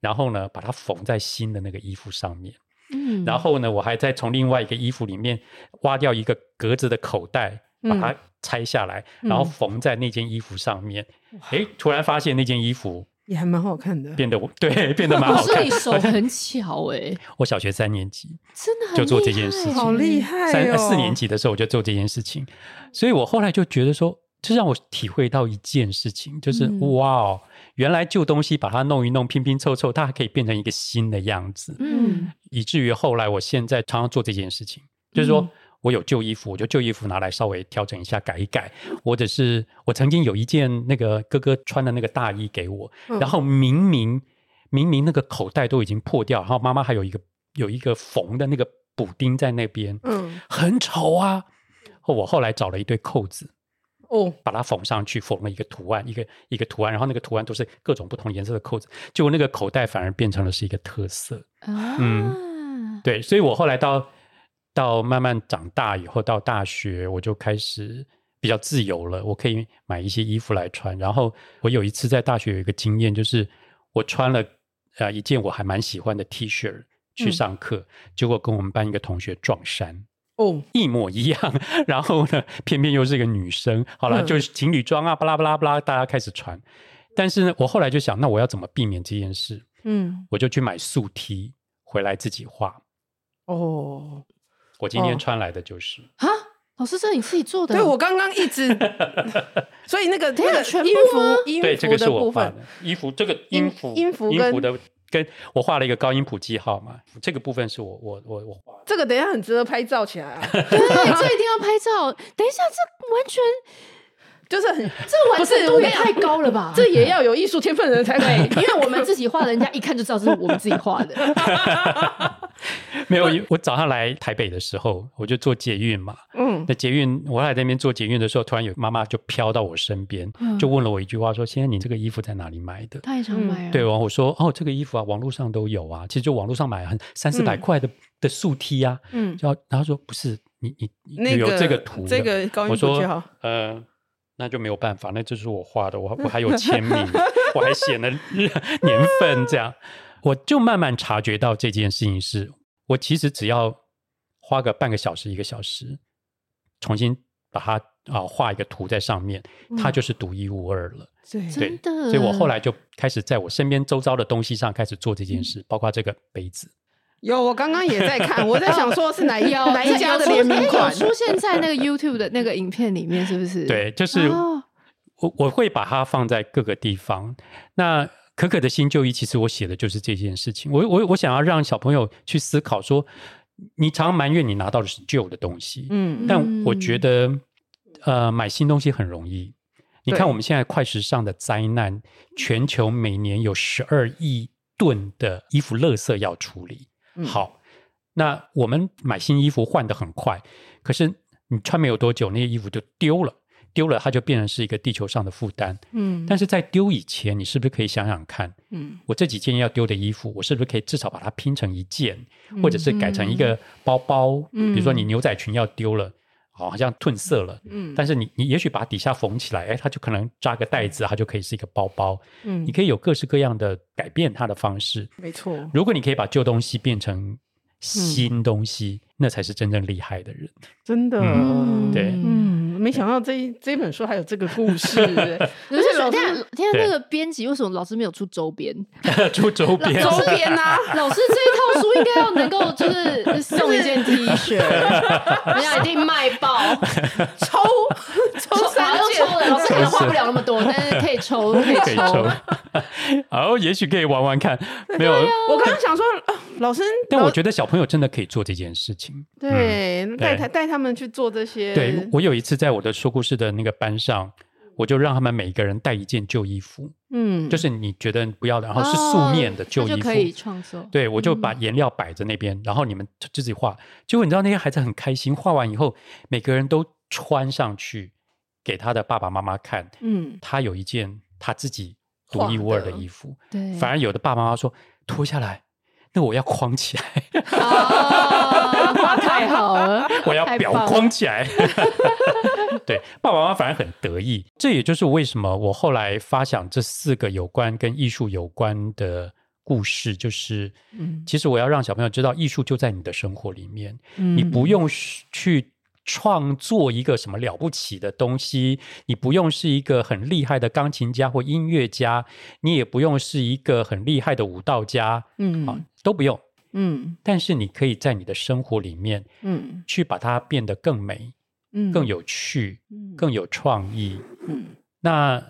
然后呢，把它缝在新的那个衣服上面。嗯，然后呢，我还再从另外一个衣服里面挖掉一个格子的口袋，把它拆下来，嗯、然后缝在那件衣服上面。哎、嗯，突然发现那件衣服也还蛮好看的，变得对，变得蛮好看。可是你手很巧哎、欸，我小学三年级真的就做这件事情，好厉害、哦！三四年级的时候我就做这件事情，所以我后来就觉得说，这让我体会到一件事情，就是、嗯、哇哦。原来旧东西把它弄一弄，拼拼凑凑，它还可以变成一个新的样子。嗯，以至于后来，我现在常常做这件事情，就是说我有旧衣服，我就旧衣服拿来稍微调整一下，改一改。或者是我曾经有一件那个哥哥穿的那个大衣给我，然后明明明明那个口袋都已经破掉，然后妈妈还有一个有一个缝的那个补丁在那边，嗯，很丑啊。我后来找了一对扣子。哦，把它缝上去，缝了一个图案，一个一个图案，然后那个图案都是各种不同颜色的扣子，结果那个口袋反而变成了是一个特色。啊、嗯，对，所以我后来到到慢慢长大以后，到大学我就开始比较自由了，我可以买一些衣服来穿。然后我有一次在大学有一个经验，就是我穿了呃一件我还蛮喜欢的 T 恤去上课，嗯、结果跟我们班一个同学撞衫。哦，一模一样，然后呢，偏偏又是一个女生。好了，嗯、就是情侣装啊，巴拉巴拉巴拉，大家开始传。但是呢，我后来就想，那我要怎么避免这件事？嗯，我就去买素 T 回来自己画。哦，我今天穿来的就是啊，老师，这你自己做的？对，我刚刚一直，所以那个那个衣服，衣服的部分，衣服这个音符，音符音符的。跟我画了一个高音谱记号嘛，这个部分是我我我我画的。这个等一下很值得拍照起来啊！对，这一定要拍照。等一下，这完全就是很，这完成度也太高了吧？这也要有艺术天分的人才可以，因为我们自己画的，人家一看就知道这是我们自己画的。没有，我早上来台北的时候，我就坐捷运嘛。嗯，那捷运我还在那边坐捷运的时候，突然有妈妈就飘到我身边，嗯、就问了我一句话，说：“先生，你这个衣服在哪里买的？”太常买了。对，我说：“哦，这个衣服啊，网络上都有啊，其实就网络上买很三四百块的、嗯、的素 T 啊。”嗯，就然后说：“不是，你你你有这个图，这个高音谱记号。”我说：“呃，那就没有办法，那就是我画的，我我还有 签名，我还写了 年份，这样，我就慢慢察觉到这件事情是。”我其实只要花个半个小时、一个小时，重新把它啊画一个图在上面，它就是独一无二了。对，真的。所以我后来就开始在我身边周遭的东西上开始做这件事，包括这个杯子。有，我刚刚也在看，我在想说是哪一 哪一家的联名款，出现在那个 YouTube 的那个影片里面，是不是？对，就是我我会把它放在各个地方。那。可可的新旧衣，其实我写的就是这件事情。我我我想要让小朋友去思考说，你常常埋怨你拿到的是旧的东西，嗯，但我觉得，呃，买新东西很容易。你看我们现在快时尚的灾难，全球每年有十二亿吨的衣服垃圾要处理。好，那我们买新衣服换的很快，可是你穿没有多久，那些衣服就丢了。丢了它就变成是一个地球上的负担。嗯，但是在丢以前，你是不是可以想想看，嗯，我这几件要丢的衣服，我是不是可以至少把它拼成一件，或者是改成一个包包？嗯，比如说你牛仔裙要丢了。好像褪色了，嗯，但是你你也许把底下缝起来，哎，它就可能扎个袋子，它就可以是一个包包，嗯，你可以有各式各样的改变它的方式，没错。如果你可以把旧东西变成新东西，嗯、那才是真正厉害的人，真的，嗯、对，嗯。没想到这一这本书还有这个故事，可是老师，天啊，那个编辑为什么老师没有出周边？出周边，周边啊！老师这一套书应该要能够就是送一件 T 恤，人家一定卖爆，抽抽三件，老师可能花不了那么多，但是可以抽，可以抽。好，也许可以玩玩看。没有，我刚刚想说，老师，但我觉得小朋友真的可以做这件事情。对，带他带他们去做这些。对，我有一次在我的说故事的那个班上，我就让他们每一个人带一件旧衣服，嗯，就是你觉得不要的，然后是素面的旧衣服，可以创作。对，我就把颜料摆在那边，然后你们自己画。结果你知道那些孩子很开心，画完以后，每个人都穿上去给他的爸爸妈妈看，嗯，他有一件他自己。独一无二的衣服，对，反而有的爸爸妈妈说脱下来，那我要框起来，哦、太好了，我要裱框起来。对，爸爸妈妈反而很得意。这也就是为什么我后来发想这四个有关跟艺术有关的故事，就是，嗯，其实我要让小朋友知道，艺术就在你的生活里面，嗯、你不用去。创作一个什么了不起的东西，你不用是一个很厉害的钢琴家或音乐家，你也不用是一个很厉害的舞蹈家，嗯，啊，都不用，嗯，但是你可以在你的生活里面，嗯，去把它变得更美，嗯，更有趣，嗯，更有创意，嗯，那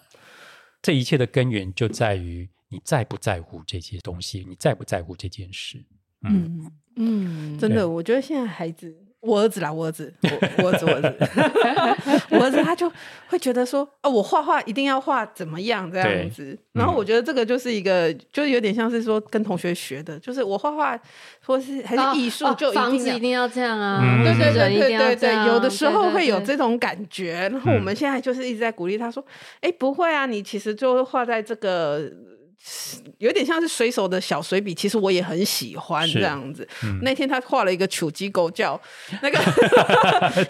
这一切的根源就在于你在不在乎这些东西，你在不在乎这件事，嗯。嗯，真的，我觉得现在孩子。我儿子啦，我儿子，我我儿子，我儿子，我儿子他就会觉得说，哦，我画画一定要画怎么样这样子。然后我觉得这个就是一个，就是有点像是说跟同学学的，就是我画画或是还是艺术，就房子一定要这样啊，对对对对对对，有的时候会有这种感觉。然后我们现在就是一直在鼓励他说，哎，不会啊，你其实就画在这个。有点像是随手的小随笔，其实我也很喜欢这样子。嗯、那天他画了一个曲鸡狗叫，那个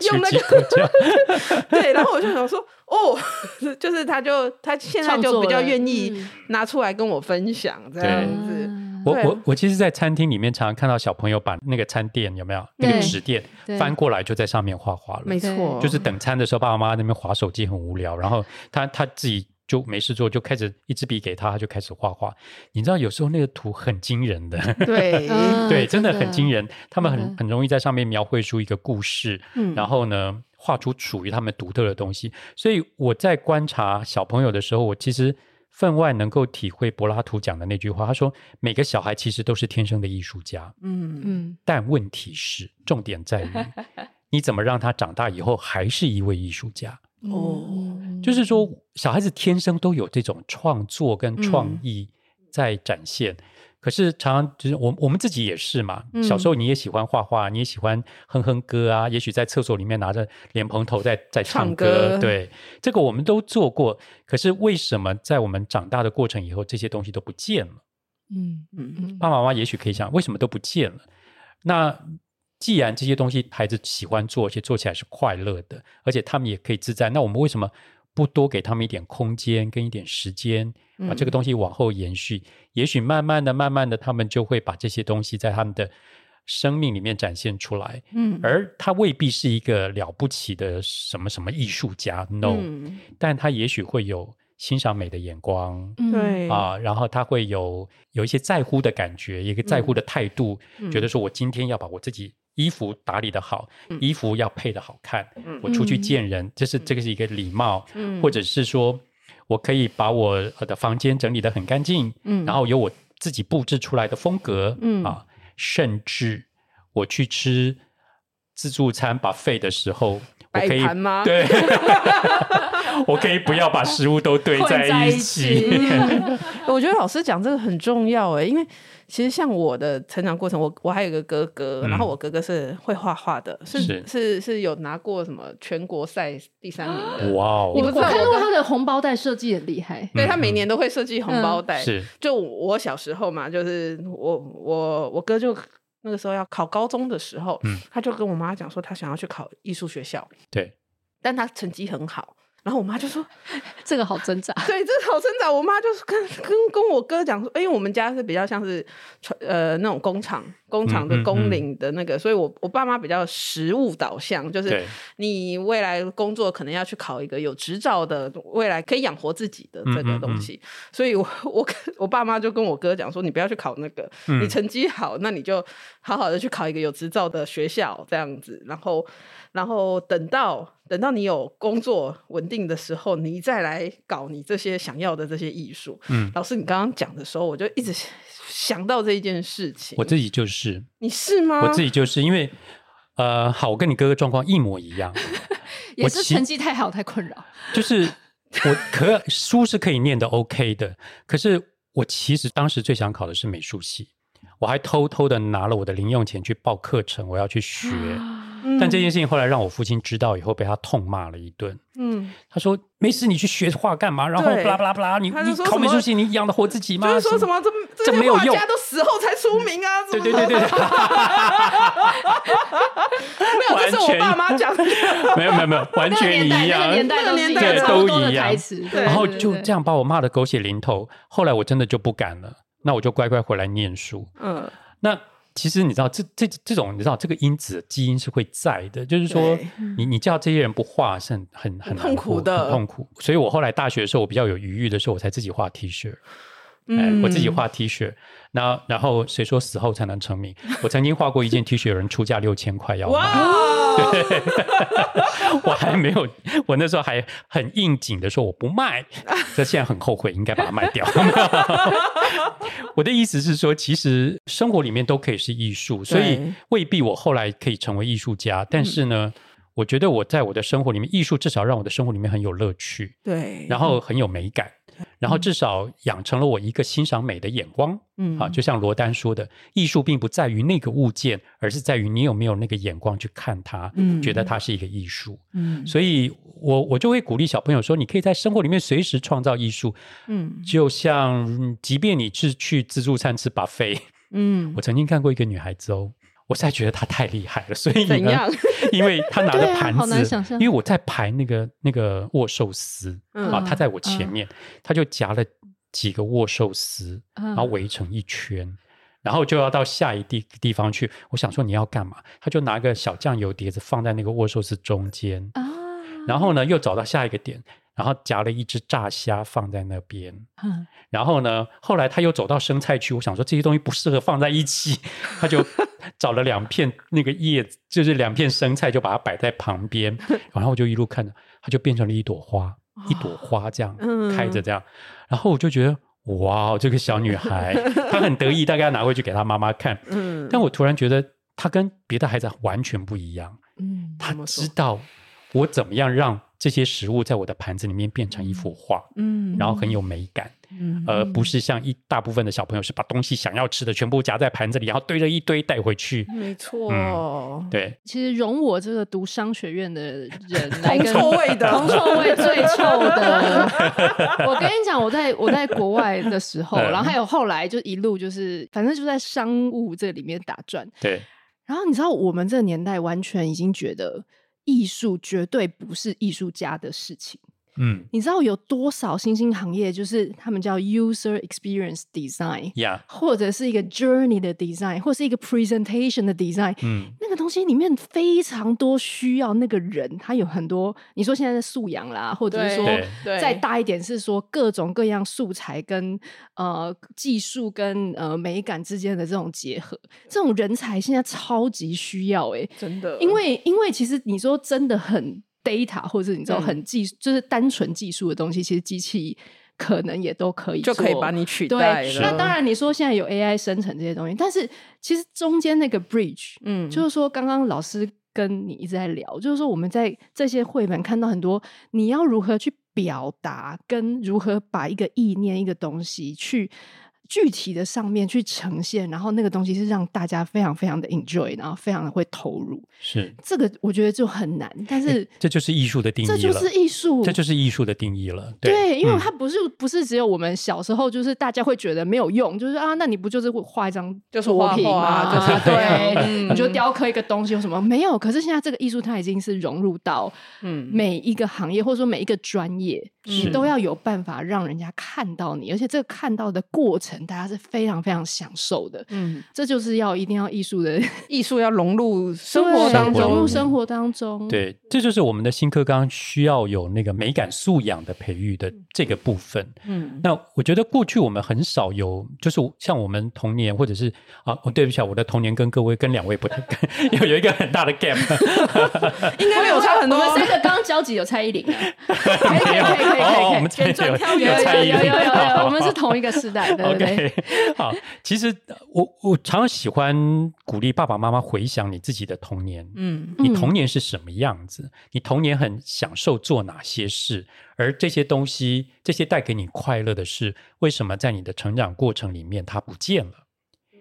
用那个 对，然后我就想说，哦，就是他就他现在就比较愿意拿出来跟我分享这样子。我我我其实，在餐厅里面常常看到小朋友把那个餐垫有没有那个纸垫翻过来，就在上面画画了。没错，就是等餐的时候，爸爸妈妈那边划手机很无聊，然后他他自己。就没事做，就开始一支笔给他，他就开始画画。你知道，有时候那个图很惊人的，对 对，真的很惊人。他们很很容易在上面描绘出一个故事，嗯，然后呢，画出属于他们独特的东西。所以我在观察小朋友的时候，我其实分外能够体会柏拉图讲的那句话。他说，每个小孩其实都是天生的艺术家，嗯嗯，但问题是，重点在于你怎么让他长大以后还是一位艺术家。哦，就是说，小孩子天生都有这种创作跟创意在展现。嗯、可是常常就是我我们自己也是嘛。嗯、小时候你也喜欢画画，你也喜欢哼哼歌啊。也许在厕所里面拿着莲蓬头在在唱歌，唱歌对，这个我们都做过。可是为什么在我们长大的过程以后，这些东西都不见了？嗯嗯嗯，爸爸妈妈也许可以想，为什么都不见了？那。既然这些东西孩子喜欢做，而且做起来是快乐的，而且他们也可以自在，那我们为什么不多给他们一点空间跟一点时间，把这个东西往后延续？嗯、也许慢慢的、慢慢的，他们就会把这些东西在他们的生命里面展现出来。嗯，而他未必是一个了不起的什么什么艺术家，no，、嗯、但他也许会有欣赏美的眼光，对。啊，然后他会有有一些在乎的感觉，一个在乎的态度，嗯、觉得说我今天要把我自己。衣服打理的好，衣服要配的好看。嗯、我出去见人，这是这个是一个礼貌，嗯、或者是说我可以把我的房间整理的很干净，嗯、然后有我自己布置出来的风格，嗯、啊，甚至我去吃自助餐 buffet 的时候，我可以吗？对，我可以不要把食物都堆在一起。我觉得老师讲这个很重要哎，因为其实像我的成长过程，我我还有一个哥哥，嗯、然后我哥哥是会画画的，是是是，是有拿过什么全国赛第三名的。哇哦！我看过他的红包袋设计很厉害，对，他每年都会设计红包袋。是、嗯，就我小时候嘛，就是我我我哥就。那个时候要考高中的时候，嗯，他就跟我妈讲说，他想要去考艺术学校，对，但他成绩很好。然后我妈就说：“这个好挣扎。”对，这个好挣扎。我妈就是跟跟跟我哥讲说：“因为我们家是比较像是呃那种工厂工厂的工龄的那个，嗯嗯嗯，所以我我爸妈比较实务导向，就是你未来工作可能要去考一个有执照的，未来可以养活自己的这个东西。所以我我我爸妈就跟我哥讲说：‘你不要去考那个，嗯、你成绩好，那你就好好的去考一个有执照的学校，这样子。’然后。”然后等到等到你有工作稳定的时候，你再来搞你这些想要的这些艺术。嗯，老师，你刚刚讲的时候，我就一直想到这一件事情。我自己就是，你是吗？我自己就是因为，呃，好，我跟你哥哥状况一模一样，也是成绩太好太困扰。就是我可书是可以念的 OK 的，可是我其实当时最想考的是美术系，我还偷偷的拿了我的零用钱去报课程，我要去学。但这件事情后来让我父亲知道以后，被他痛骂了一顿。嗯，他说：“没事，你去学画干嘛？然后巴拉巴拉巴拉，你你考美术系，你养得活自己吗？就是说什么这这没有用，都死后才出名啊！对对对对，没有，这是我爸妈讲的。没有没有没有，完全一样，那个年代对都一样。然后就这样把我骂的狗血淋头。后来我真的就不敢了，那我就乖乖回来念书。嗯，那。其实你知道，这这这种你知道，这个因子基因是会在的。就是说，你你叫这些人不画是很很很痛苦的，很痛苦。所以我后来大学的时候，我比较有余裕的时候，我才自己画 T 恤。嗯、哎，我自己画 T 恤。那然后谁说死后才能成名？我曾经画过一件 T 恤，有人出价六千块要买。哇 对我还没有，我那时候还很应景的说我不卖。这现在很后悔，应该把它卖掉。我的意思是说，其实生活里面都可以是艺术，所以未必我后来可以成为艺术家。但是呢，嗯、我觉得我在我的生活里面，艺术至少让我的生活里面很有乐趣。对，然后很有美感。然后至少养成了我一个欣赏美的眼光，嗯，啊，就像罗丹说的，艺术并不在于那个物件，而是在于你有没有那个眼光去看它，嗯，觉得它是一个艺术，嗯，所以我我就会鼓励小朋友说，你可以在生活里面随时创造艺术，嗯，就像即便你是去自助餐吃 buffet，嗯，我曾经看过一个女孩子哦。我实在觉得他太厉害了，所以呢，样 因为他拿着盘子，啊、因为我在排那个那个握寿司，嗯、啊，他在我前面，嗯、他就夹了几个握寿司，嗯、然后围成一圈，然后就要到下一地地方去。我想说你要干嘛？他就拿个小酱油碟子放在那个握寿司中间，啊、然后呢，又找到下一个点。然后夹了一只炸虾放在那边，嗯、然后呢，后来他又走到生菜区，我想说这些东西不适合放在一起，他就找了两片那个叶子，就是两片生菜，就把它摆在旁边，然后我就一路看着，它就变成了一朵花，哦、一朵花这样、嗯、开着这样，然后我就觉得哇，这个小女孩她很得意，大概要拿回去给她妈妈看，嗯、但我突然觉得她跟别的孩子完全不一样，嗯，她知道我怎么样让。这些食物在我的盘子里面变成一幅画，嗯，然后很有美感，嗯，而不是像一大部分的小朋友是把东西想要吃的全部夹在盘子里，然后堆了一堆带回去。没错，对。其实容我这个读商学院的人来 跟，铜臭味的，铜臭味最臭的。我跟你讲，我在我在国外的时候，然后还有后来就一路就是，反正就在商务这里面打转。对。然后你知道，我们这个年代完全已经觉得。艺术绝对不是艺术家的事情。嗯，你知道有多少新兴行业，就是他们叫 user experience design，Yeah. 或者是一个 journey 的 design，或是一个 presentation 的 design。嗯，那个东西里面非常多需要那个人，他有很多。你说现在的素养啦，或者是说再大一点是说各种各样素材跟呃技术跟呃美感之间的这种结合，这种人才现在超级需要哎、欸，真的。因为因为其实你说真的很。Data 或者你知道很技，嗯、就是单纯技术的东西，其实机器可能也都可以就可以把你取代了。那当然，你说现在有 AI 生成这些东西，但是其实中间那个 bridge，嗯，就是说刚刚老师跟你一直在聊，就是说我们在这些绘本看到很多，你要如何去表达跟如何把一个意念、一个东西去。具体的上面去呈现，然后那个东西是让大家非常非常的 enjoy，然后非常的会投入。是这个，我觉得就很难。但是这就是艺术的定义了，这就是艺术，这就是艺术的定义了。对，对因为它不是、嗯、不是只有我们小时候，就是大家会觉得没有用，就是啊，那你不就是画一张就是画品吗？就是对，嗯、你就雕刻一个东西有什么没有？可是现在这个艺术它已经是融入到嗯每一个行业，或者说每一个专业，你都要有办法让人家看到你，而且这个看到的过程。大家是非常非常享受的，嗯，这就是要一定要艺术的 艺术要融入生活当中，融入生活当中。对，这就是我们的新课纲需要有那个美感素养的培育的这个部分。嗯，那我觉得过去我们很少有，就是像我们童年或者是啊，我对不起啊，我的童年跟各位跟两位不太 有有一个很大的 gap，应该没有差很多。我们三个刚刚交集有蔡依林，可以可以可以，我们这边有有，有有有，我们是同一个时代的。对。好，其实我我常常喜欢鼓励爸爸妈妈回想你自己的童年，嗯，你童年是什么样子？你童年很享受做哪些事？而这些东西，这些带给你快乐的事，为什么在你的成长过程里面它不见了？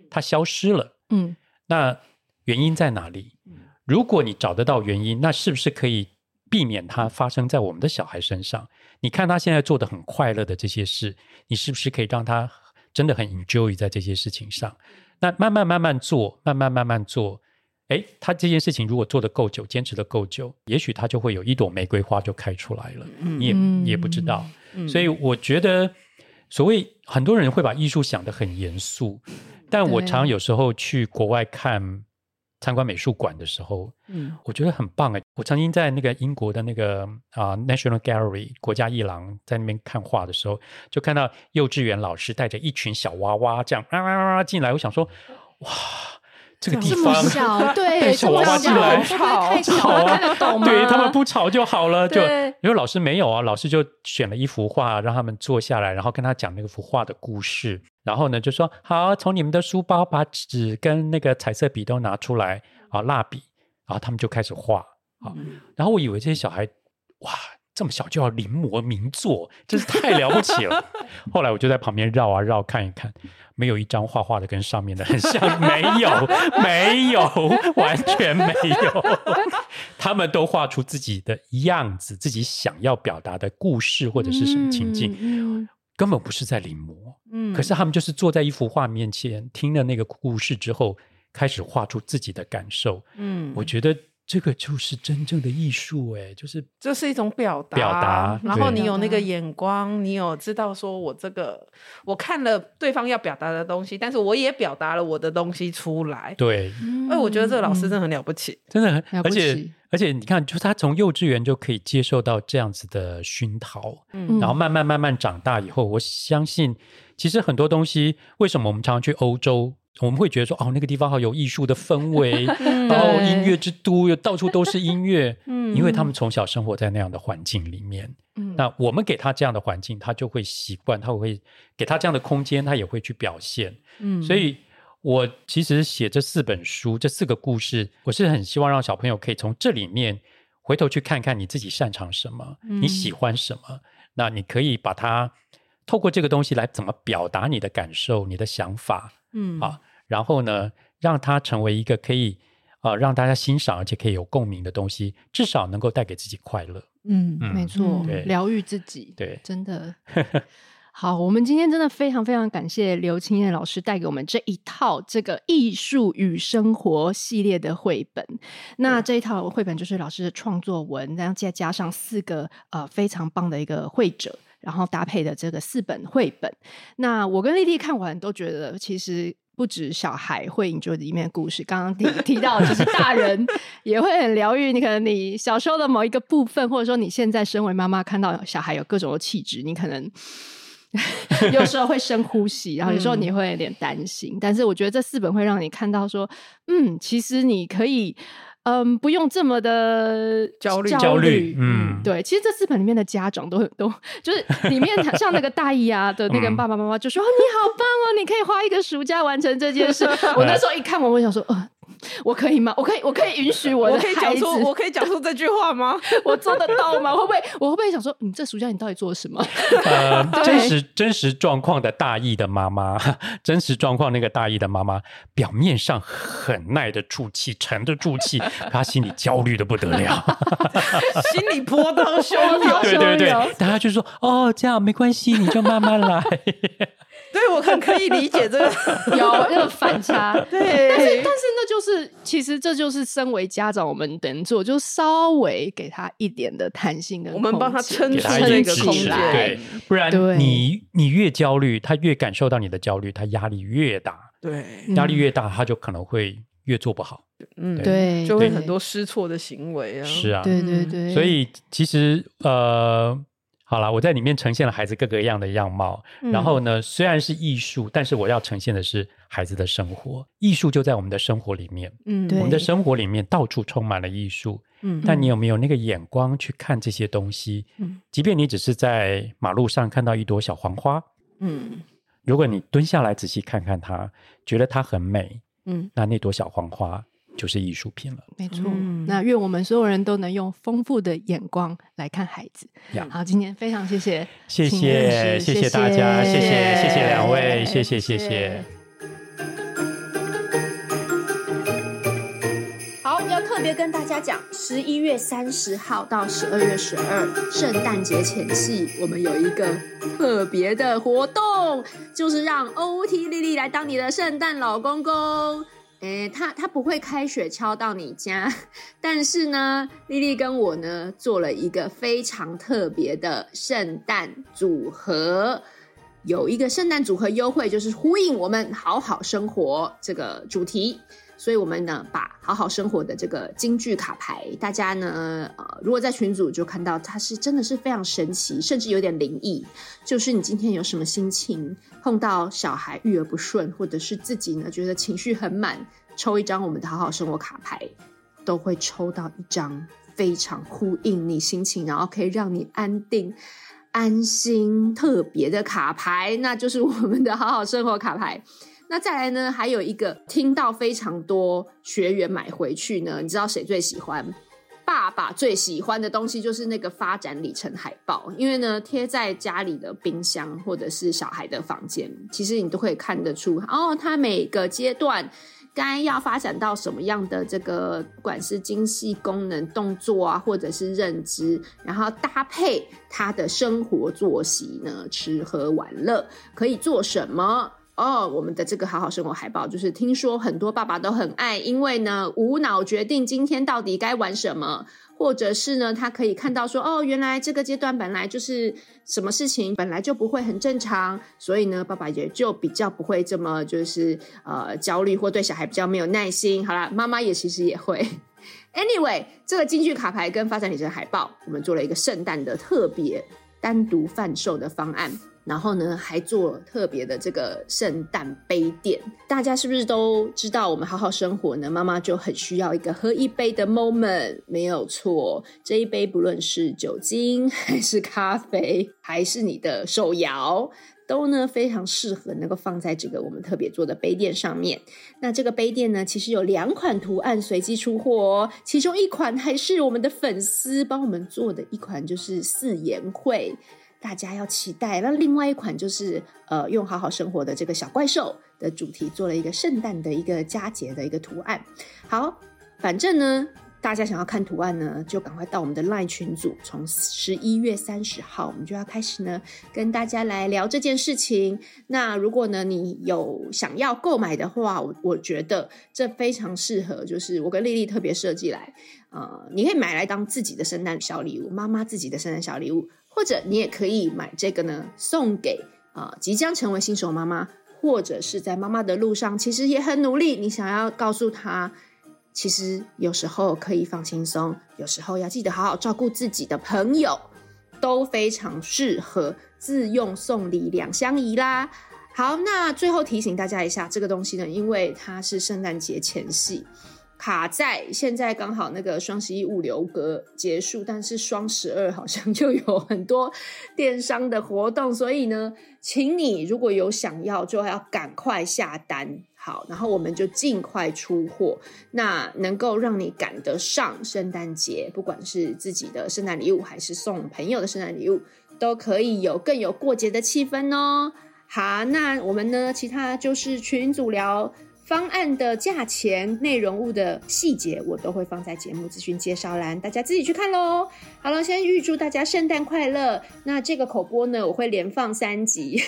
它消失了？嗯，那原因在哪里？如果你找得到原因，那是不是可以避免它发生在我们的小孩身上？你看他现在做的很快乐的这些事，你是不是可以让他？真的很 enjoy 在这些事情上，那慢慢慢慢做，慢慢慢慢做，诶，他这件事情如果做得够久，坚持的够久，也许他就会有一朵玫瑰花就开出来了，嗯、你也你也不知道。嗯、所以我觉得，所谓很多人会把艺术想得很严肃，但我常有时候去国外看。参观美术馆的时候，嗯，我觉得很棒哎！我曾经在那个英国的那个啊、uh, National Gallery 国家艺廊在那边看画的时候，就看到幼稚园老师带着一群小娃娃这样啊啊啊进来，我想说，哇，这个地方小？对带小娃娃进来太吵？啊，对他们不吵就好了，就因为老师没有啊，老师就选了一幅画让他们坐下来，然后跟他讲那幅画的故事。然后呢，就说好，从你们的书包把纸跟那个彩色笔都拿出来啊，蜡笔，然后他们就开始画啊。然后我以为这些小孩哇，这么小就要临摹名作，真是太了不起了。后来我就在旁边绕啊绕看一看，没有一张画画的跟上面的很像，没有，没有，完全没有。他们都画出自己的样子，自己想要表达的故事或者是什么情境。嗯嗯根本不是在临摹，嗯，可是他们就是坐在一幅画面前，听了那个故事之后，开始画出自己的感受，嗯，我觉得这个就是真正的艺术，哎，就是这是一种表达，表达，然后你有那个眼光，你有知道说我这个我看了对方要表达的东西，但是我也表达了我的东西出来，对，哎，我觉得这个老师真的很了不起，真的很了不起，而且。而且你看，就是他从幼稚园就可以接受到这样子的熏陶，嗯，然后慢慢慢慢长大以后，我相信，其实很多东西，为什么我们常常去欧洲，我们会觉得说，哦，那个地方好有艺术的氛围，然后音乐之都，又到处都是音乐，嗯，因为他们从小生活在那样的环境里面，嗯，那我们给他这样的环境，他就会习惯，他会给他这样的空间，他也会去表现，嗯，所以。我其实写这四本书，这四个故事，我是很希望让小朋友可以从这里面回头去看看你自己擅长什么，嗯、你喜欢什么，那你可以把它透过这个东西来怎么表达你的感受、你的想法，嗯啊，然后呢，让它成为一个可以啊让大家欣赏而且可以有共鸣的东西，至少能够带给自己快乐。嗯，嗯没错，疗愈自己，对，真的。好，我们今天真的非常非常感谢刘青燕老师带给我们这一套这个艺术与生活系列的绘本。那这一套绘本就是老师的创作文，然后再加上四个呃非常棒的一个绘者，然后搭配的这个四本绘本。那我跟丽丽看完都觉得，其实不止小孩会 enjoy 里面的故事，刚刚提提到就是大人 也会很疗愈。你可能你小时候的某一个部分，或者说你现在身为妈妈看到小孩有各种的气质，你可能。有时候会深呼吸，然后有时候你会有点担心，嗯、但是我觉得这四本会让你看到说，嗯，其实你可以，嗯，不用这么的焦虑焦虑，嗯，对，其实这四本里面的家长都很都 就是里面像那个大姨啊的那个爸爸妈妈就说，你好棒哦，你可以花一个暑假完成这件事。我那时候一看完，我想说，呃。我可以吗？我可以，我可以允许我的孩子，我可以讲出这句话吗？我做得到吗？会不会？我会不会想说，你、嗯、这暑假你到底做了什么？呃，真实真实状况的大意的妈妈，真实状况那个大意的妈妈，表面上很耐得住气，沉得住气，她心里焦虑的不得了，心里波涛汹涌。对对对，大家就说哦，这样没关系，你就慢慢来。对，我很可以理解这个。有那个反差，对，但是但是那就是其实这就是身为家长我们能做，就稍微给他一点的弹性的，我们帮他撑出这个空间，对，不然你你越焦虑，他越感受到你的焦虑，他压力越大，对，压力越大，他就可能会越做不好，嗯，对，就会很多失措的行为啊，是啊，对对对，所以其实呃。好了，我在里面呈现了孩子各个样的样貌。嗯、然后呢，虽然是艺术，但是我要呈现的是孩子的生活。艺术就在我们的生活里面。嗯，我们的生活里面到处充满了艺术。嗯，但你有没有那个眼光去看这些东西？嗯，即便你只是在马路上看到一朵小黄花。嗯，如果你蹲下来仔细看看它，觉得它很美。嗯，那那朵小黄花。就是艺术品了，没错。嗯、那愿我们所有人都能用丰富的眼光来看孩子。好，今天非常谢谢，谢谢，谢谢大家，谢谢，谢谢两位，谢谢，谢谢。好，要特别跟大家讲，十一月三十号到十二月十二，圣诞节前夕，我们有一个特别的活动，就是让 OT 莉莉来当你的圣诞老公公。诶，他他不会开雪橇到你家，但是呢，丽丽跟我呢做了一个非常特别的圣诞组合，有一个圣诞组合优惠，就是呼应我们好好生活这个主题。所以，我们呢，把好好生活的这个金句卡牌，大家呢，呃，如果在群组就看到，它是真的是非常神奇，甚至有点灵异。就是你今天有什么心情，碰到小孩育儿不顺，或者是自己呢觉得情绪很满，抽一张我们的好好生活卡牌，都会抽到一张非常呼应你心情，然后可以让你安定、安心、特别的卡牌，那就是我们的好好生活卡牌。那再来呢？还有一个听到非常多学员买回去呢，你知道谁最喜欢？爸爸最喜欢的东西就是那个发展里程海报，因为呢，贴在家里的冰箱或者是小孩的房间，其实你都可以看得出哦，他每个阶段该要发展到什么样的这个，不管是精细功能、动作啊，或者是认知，然后搭配他的生活作息呢，吃喝玩乐可以做什么。哦，我们的这个好好生活海报，就是听说很多爸爸都很爱，因为呢，无脑决定今天到底该玩什么，或者是呢，他可以看到说，哦，原来这个阶段本来就是什么事情本来就不会很正常，所以呢，爸爸也就比较不会这么就是呃焦虑或对小孩比较没有耐心。好啦，妈妈也其实也会。Anyway，这个金句卡牌跟发展旅程海报，我们做了一个圣诞的特别单独贩售的方案。然后呢，还做特别的这个圣诞杯垫。大家是不是都知道，我们好好生活呢？妈妈就很需要一个喝一杯的 moment，没有错。这一杯不论是酒精，还是咖啡，还是你的手摇，都呢非常适合能够放在这个我们特别做的杯垫上面。那这个杯垫呢，其实有两款图案随机出货哦，其中一款还是我们的粉丝帮我们做的一款，就是四言会。大家要期待。那另外一款就是，呃，用好好生活的这个小怪兽的主题做了一个圣诞的一个佳节的一个图案。好，反正呢，大家想要看图案呢，就赶快到我们的 LINE 群组。从十一月三十号，我们就要开始呢，跟大家来聊这件事情。那如果呢，你有想要购买的话，我我觉得这非常适合，就是我跟丽丽特别设计来，呃，你可以买来当自己的圣诞小礼物，妈妈自己的圣诞小礼物。或者你也可以买这个呢，送给啊、即将成为新手妈妈，或者是在妈妈的路上，其实也很努力。你想要告诉她，其实有时候可以放轻松，有时候要记得好好照顾自己的朋友，都非常适合自用送礼两相宜啦。好，那最后提醒大家一下，这个东西呢，因为它是圣诞节前夕。卡在现在刚好那个双十一物流格结束，但是双十二好像就有很多电商的活动，所以呢，请你如果有想要，就要赶快下单。好，然后我们就尽快出货，那能够让你赶得上圣诞节，不管是自己的圣诞礼物，还是送朋友的圣诞礼物，都可以有更有过节的气氛哦。好，那我们呢，其他就是群组聊。方案的价钱、内容物的细节，我都会放在节目资讯介绍栏，大家自己去看喽。好了，先预祝大家圣诞快乐。那这个口播呢，我会连放三集，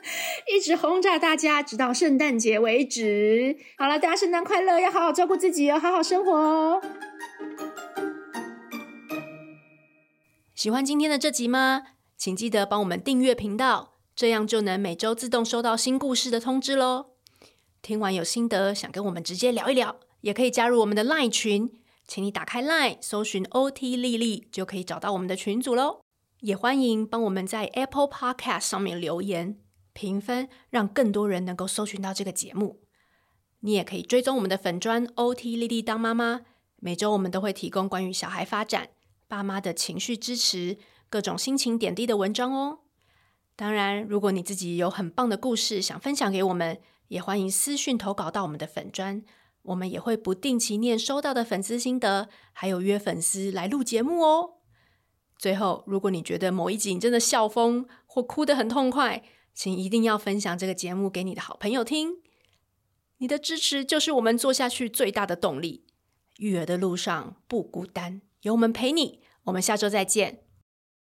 一直轰炸大家，直到圣诞节为止。好了，大家圣诞快乐，要好好照顾自己哦，好好生活哦。喜欢今天的这集吗？请记得帮我们订阅频道，这样就能每周自动收到新故事的通知喽。听完有心得，想跟我们直接聊一聊，也可以加入我们的 LINE 群，请你打开 LINE，搜寻 OT 丽丽，就可以找到我们的群组喽。也欢迎帮我们在 Apple Podcast 上面留言评分，让更多人能够搜寻到这个节目。你也可以追踪我们的粉专 OT 丽丽当妈妈，每周我们都会提供关于小孩发展、爸妈的情绪支持、各种心情点滴的文章哦。当然，如果你自己有很棒的故事想分享给我们，也欢迎私讯投稿到我们的粉专，我们也会不定期念收到的粉丝心得，还有约粉丝来录节目哦。最后，如果你觉得某一集你真的笑疯或哭得很痛快，请一定要分享这个节目给你的好朋友听。你的支持就是我们做下去最大的动力。育儿的路上不孤单，有我们陪你。我们下周再见。